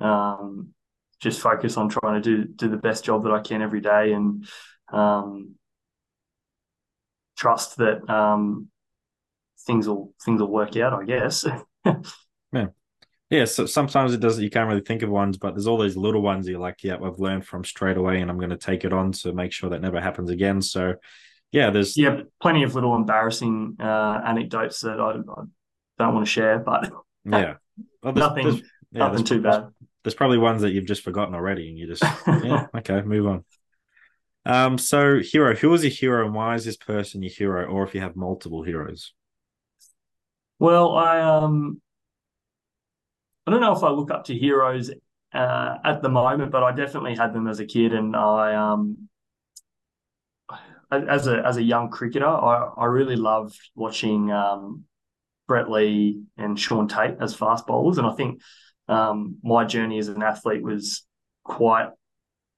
um, just focus on trying to do do the best job that I can every day and um, trust that um, things will things will work out. I guess. [laughs] yeah. Yeah, so sometimes it doesn't. You can't really think of ones, but there's all these little ones you're like, yeah, I've learned from straight away, and I'm going to take it on to make sure that never happens again. So, yeah, there's yeah, plenty of little embarrassing uh, anecdotes that I, I, don't want to share, but yeah, well, there's, nothing, there's, yeah, nothing too bad. There's probably ones that you've just forgotten already, and you just [laughs] yeah, okay, move on. Um, so hero, who is your hero, and why is this person your hero, or if you have multiple heroes? Well, I um I don't know if I look up to heroes uh, at the moment, but I definitely had them as a kid, and I um, as a as a young cricketer, I, I really loved watching um, Brett Lee and Shaun Tait as fast bowlers, and I think um, my journey as an athlete was quite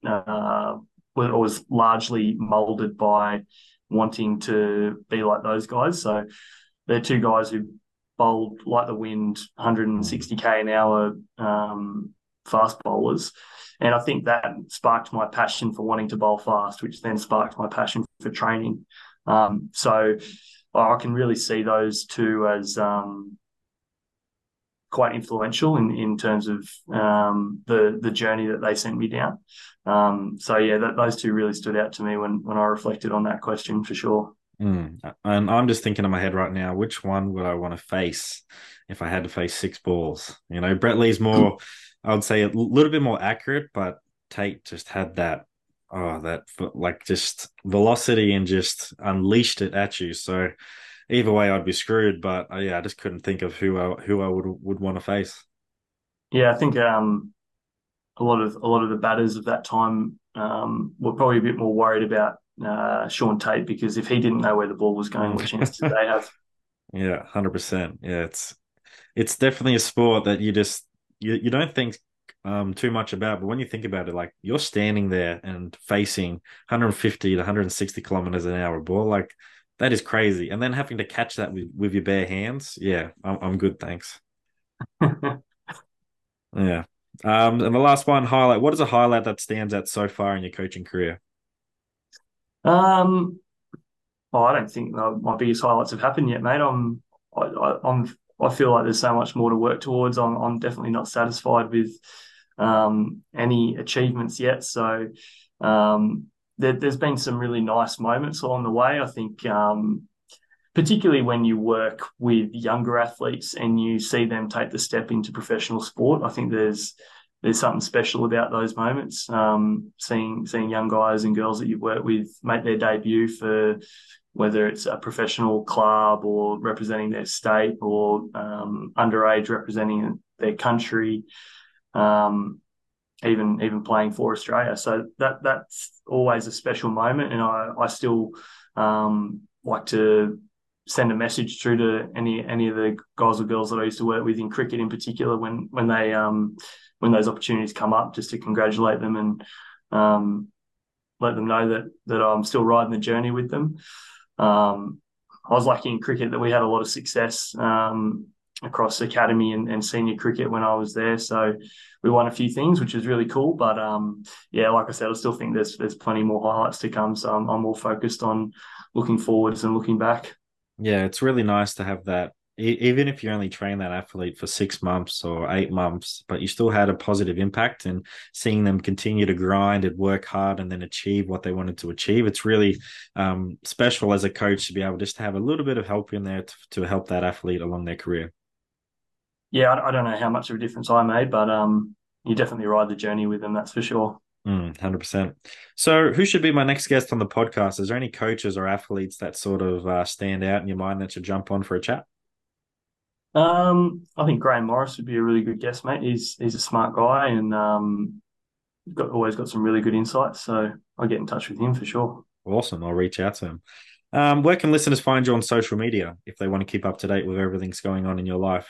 uh, was largely molded by wanting to be like those guys. So they're two guys who bowled like the wind, 160k an hour um, fast bowlers. And I think that sparked my passion for wanting to bowl fast, which then sparked my passion for training. Um, so I can really see those two as um, quite influential in, in terms of um, the the journey that they sent me down. Um, so yeah, that, those two really stood out to me when when I reflected on that question for sure. Mm. And I'm just thinking in my head right now, which one would I want to face if I had to face six balls? You know, Brett Lee's more, I would say, a little bit more accurate, but Tait just had that, oh, that like just velocity and just unleashed it at you. So either way, I'd be screwed. But uh, yeah, I just couldn't think of who I who I would would want to face. Yeah, I think um, a lot of a lot of the batters of that time um, were probably a bit more worried about uh, Shaun Tait because if he didn't know where the ball was going, what chance [laughs] did they have? Yeah, hundred percent. Yeah, it's it's definitely a sport that you just you, you don't think um, too much about, but when you think about it, like you're standing there and facing 150 to 160 kilometers an hour ball, like that is crazy, and then having to catch that with, with your bare hands, yeah, I'm, I'm good, thanks. [laughs] yeah. Um, and the last one, highlight. What is a highlight that stands out so far in your coaching career? Um, oh, I don't think my biggest highlights have happened yet, mate. I'm, I, I, I'm, I feel like there's so much more to work towards. I'm, I'm definitely not satisfied with um, any achievements yet. So um, there, has been some really nice moments along the way. I think, um, particularly when you work with younger athletes and you see them take the step into professional sport, I think there's there's something special about those moments. Um, seeing seeing young guys and girls that you've worked with make their debut for whether it's a professional club or representing their state or um, underage representing their country, um, even even playing for Australia. So that that's always a special moment, and I I still um, like to send a message through to any any of the guys or girls that I used to work with in cricket in particular when when they um, when those opportunities come up, just to congratulate them and um, let them know that that I'm still riding the journey with them. Um, I was lucky in cricket that we had a lot of success um, across academy and, and, senior cricket when I was there. So we won a few things, which is really cool. But um, yeah, like I said, I still think there's there's plenty more highlights to come. So I'm, I'm more focused on looking forwards and looking back. Yeah, it's really nice to have that even if you only train that athlete for six months or eight months, but you still had a positive impact and seeing them continue to grind and work hard and then achieve what they wanted to achieve, it's really um, special as a coach to be able just to have a little bit of help in there to, to help that athlete along their career. Yeah, I, I, don't know how much of a difference I made, but um, you definitely ride the journey with them, that's for sure. Mm, 100%. So, who should be my next guest on the podcast? Is there any coaches or athletes that sort of uh, stand out in your mind that should jump on for a chat? Um, I think Graham Morris would be a really good guest, mate. He's he's a smart guy and um, got always got some really good insights. So I'll get in touch with him for sure. Awesome. I'll reach out to him. Um, where can listeners find you on social media if they want to keep up to date with everything's going on in your life?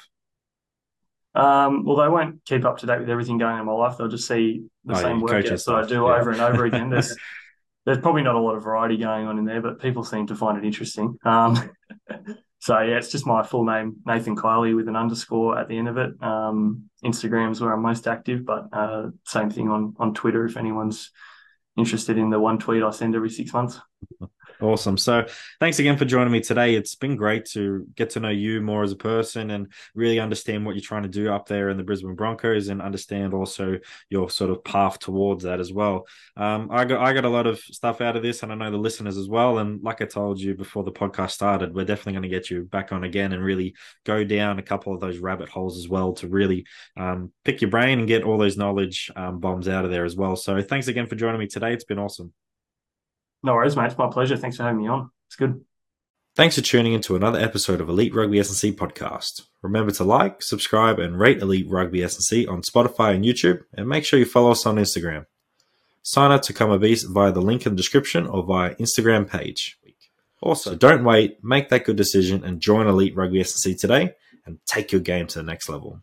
Um, well, they won't keep up to date with everything going on in my life. They'll just see the oh, same workouts that I do yeah. over and over again. There's [laughs] there's probably not a lot of variety going on in there, but people seem to find it interesting. Um, [laughs] so yeah, it's just my full name, Nathan Kiely, with an underscore at the end of it. Um, Instagram's where I'm most active, but uh, same thing on on Twitter if anyone's interested in the one tweet I send every six months. [laughs] Awesome. So thanks again for joining me today. It's been great to get to know you more as a person and really understand what you're trying to do up there in the Brisbane Broncos and understand also your sort of path towards that as well. Um, I got I got a lot of stuff out of this and I know the listeners as well. And like I told you before the podcast started, we're definitely going to get you back on again and really go down a couple of those rabbit holes as well to really um, pick your brain and get all those knowledge um, bombs out of there as well. So thanks again for joining me today. It's been awesome. No worries, mate. It's my pleasure. Thanks for having me on. It's good. Thanks for tuning into another episode of Elite Rugby S&C podcast. Remember to like, subscribe, and rate Elite Rugby S&C on Spotify and YouTube, and make sure you follow us on Instagram. Sign up to come a beast via the link in the description or via Instagram page. Also, don't wait, make that good decision and join Elite Rugby S&C today and take your game to the next level.